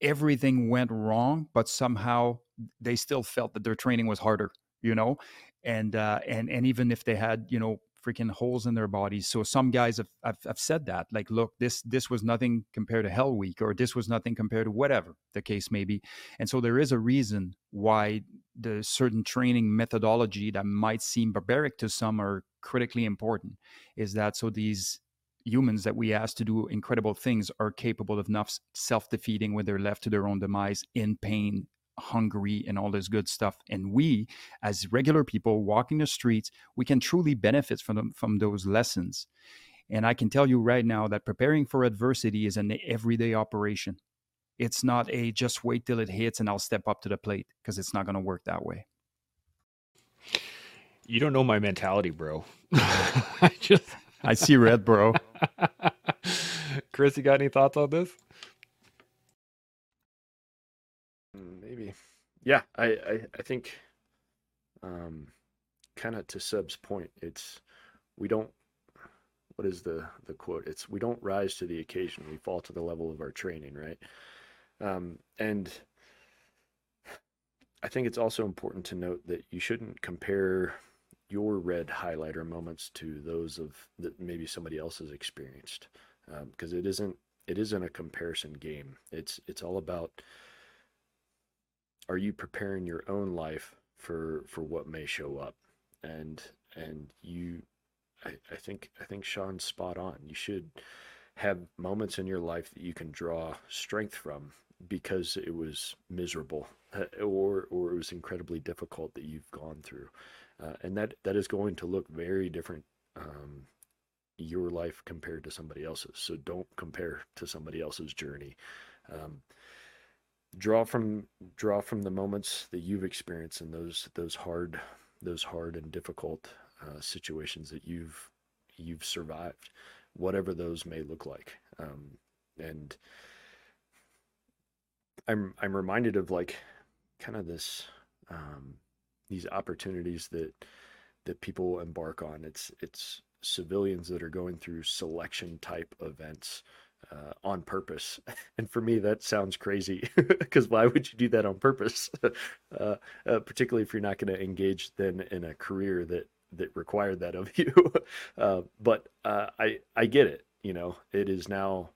everything went wrong, but somehow they still felt that their training was harder, you know, and uh, and and even if they had you know freaking holes in their bodies. So some guys have, have, have, said that, like, look, this this was nothing compared to Hell Week, or this was nothing compared to whatever the case may be. And so there is a reason why the certain training methodology that might seem barbaric to some are critically important. Is that so these humans that we ask to do incredible things are capable of enough self-defeating when they're left to their own demise in pain hungry and all this good stuff. And we as regular people walking the streets we can truly benefit from them, from those lessons. And i can tell you right now that preparing for adversity is an everyday operation. It's not a just wait till it hits and i'll step up to the plate because it's not going to work that way. You don't know my mentality bro. I just i see red bro. Chris you got any thoughts on this yeah, I, I, I think um, kind of to Seb's point, it's we don't what is the the quote? It's we don't rise to the occasion, we fall to the level of our training, right? Um, and I think it's also important to note that you shouldn't compare your red highlighter moments to those of that maybe somebody else has experienced because um, it isn't it isn't a comparison game it's it's all about are you preparing your own life for for what may show up? And and you I, I think I think Shaun's spot on. You should have moments in your life that you can draw strength from because it was miserable uh, or or it was incredibly difficult that you've gone through. Uh, and that that is going to look very different um, your life compared to somebody else's. So don't compare to somebody else's journey. Um, draw from draw from the moments that you've experienced in those those hard those hard and difficult uh, situations that you've you've survived whatever those may look like um, and i'm i'm reminded of like kind of this um, these opportunities that that people embark on. It's it's civilians that are going through selection type events uh, on purpose. And for me, that sounds crazy because why would you do that on purpose? uh, uh, particularly if you're not going to engage then in a career that that required that of you. Uh, but uh, I I get it. You know, it is now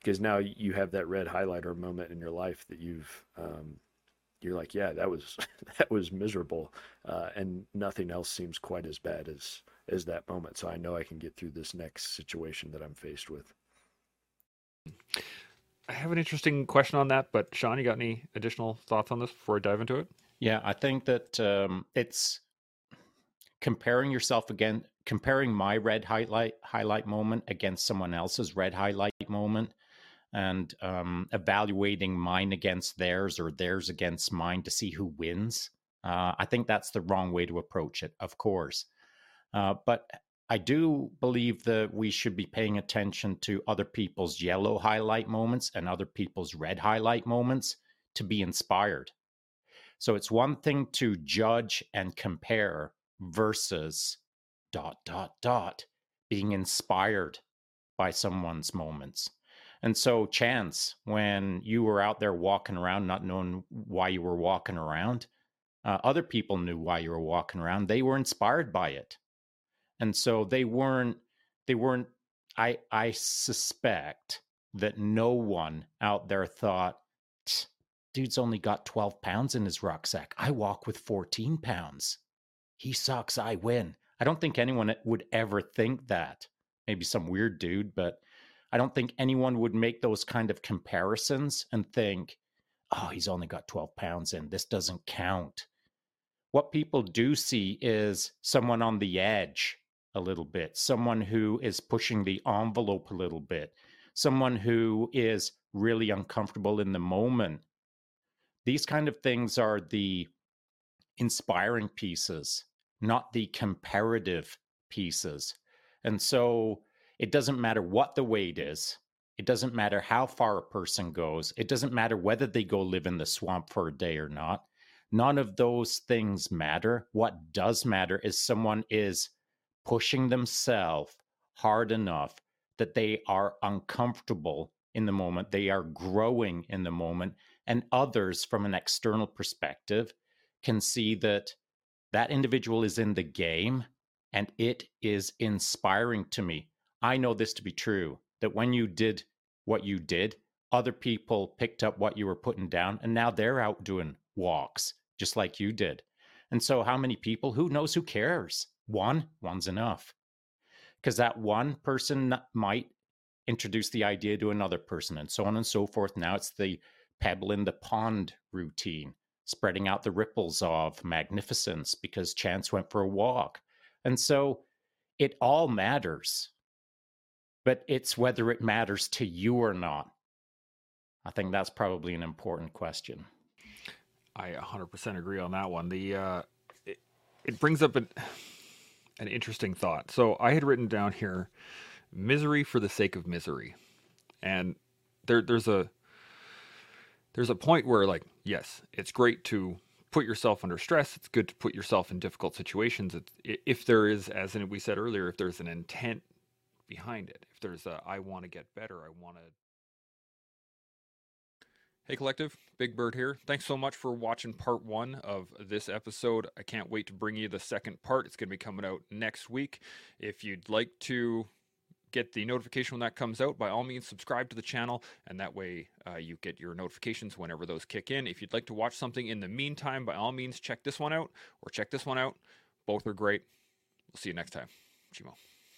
because now you have that red highlighter moment in your life that you've um, you're like, yeah, that was that was miserable, uh, and nothing else seems quite as bad as as that moment. So I know I can get through this next situation that I'm faced with. I have an interesting question on that, but Shaun, you got any additional thoughts on this before I dive into it? Yeah, I think that um, it's comparing yourself again, comparing my red highlight highlight moment against someone else's red highlight moment and um, evaluating mine against theirs or theirs against mine to see who wins. Uh, I think that's the wrong way to approach it, of course. Uh, but I do believe that we should be paying attention to other people's yellow highlight moments and other people's red highlight moments to be inspired. So it's one thing to judge and compare versus dot, dot, dot, being inspired by someone's moments. And so, chance, when you were out there walking around, not knowing why you were walking around, uh, other people knew why you were walking around. They were inspired by it, and so they weren't. They weren't. I I suspect that no one out there thought, dude's only got twelve pounds in his rucksack. I walk with fourteen pounds. He sucks. I win. I don't think anyone would ever think that. Maybe some weird dude, but I don't think anyone would make those kind of comparisons and think, oh, he's only got 12 pounds in. This doesn't count. What people do see is someone on the edge a little bit, someone who is pushing the envelope a little bit, someone who is really uncomfortable in the moment. These kind of things are the inspiring pieces, not the comparative pieces. And so it doesn't matter what the weight is. It doesn't matter how far a person goes. It doesn't matter whether they go live in the swamp for a day or not. None of those things matter. What does matter is someone is pushing themselves hard enough that they are uncomfortable in the moment, they are growing in the moment, and others from an external perspective can see that that individual is in the game and it is inspiring to me. I know this to be true that when you did what you did, other people picked up what you were putting down and now they're out doing walks just like you did. And so, how many people? Who knows? Who cares? One, one's enough. Because that one person might introduce the idea to another person and so on and so forth. Now it's the pebble in the pond routine, spreading out the ripples of magnificence because Chance went for a walk. And so, it all matters but it's whether it matters to you or not. I think that's probably an important question. I 100% agree on that one. The uh, it, it brings up an an interesting thought. So I had written down here misery for the sake of misery. And there there's a there's a point where like yes, it's great to put yourself under stress. It's good to put yourself in difficult situations. If there is, as we said earlier, if there's an intent behind it. If there's a, I want to get better, I want to. Hey, Collective, Big Bird here. Thanks so much for watching part one of this episode. I can't wait to bring you the second part. It's going to be coming out next week. If you'd like to get the notification when that comes out, by all means, subscribe to the channel, and that way uh, you get your notifications whenever those kick in. If you'd like to watch something in the meantime, by all means, check this one out or check this one out. Both are great. We'll see you next time. Chimo.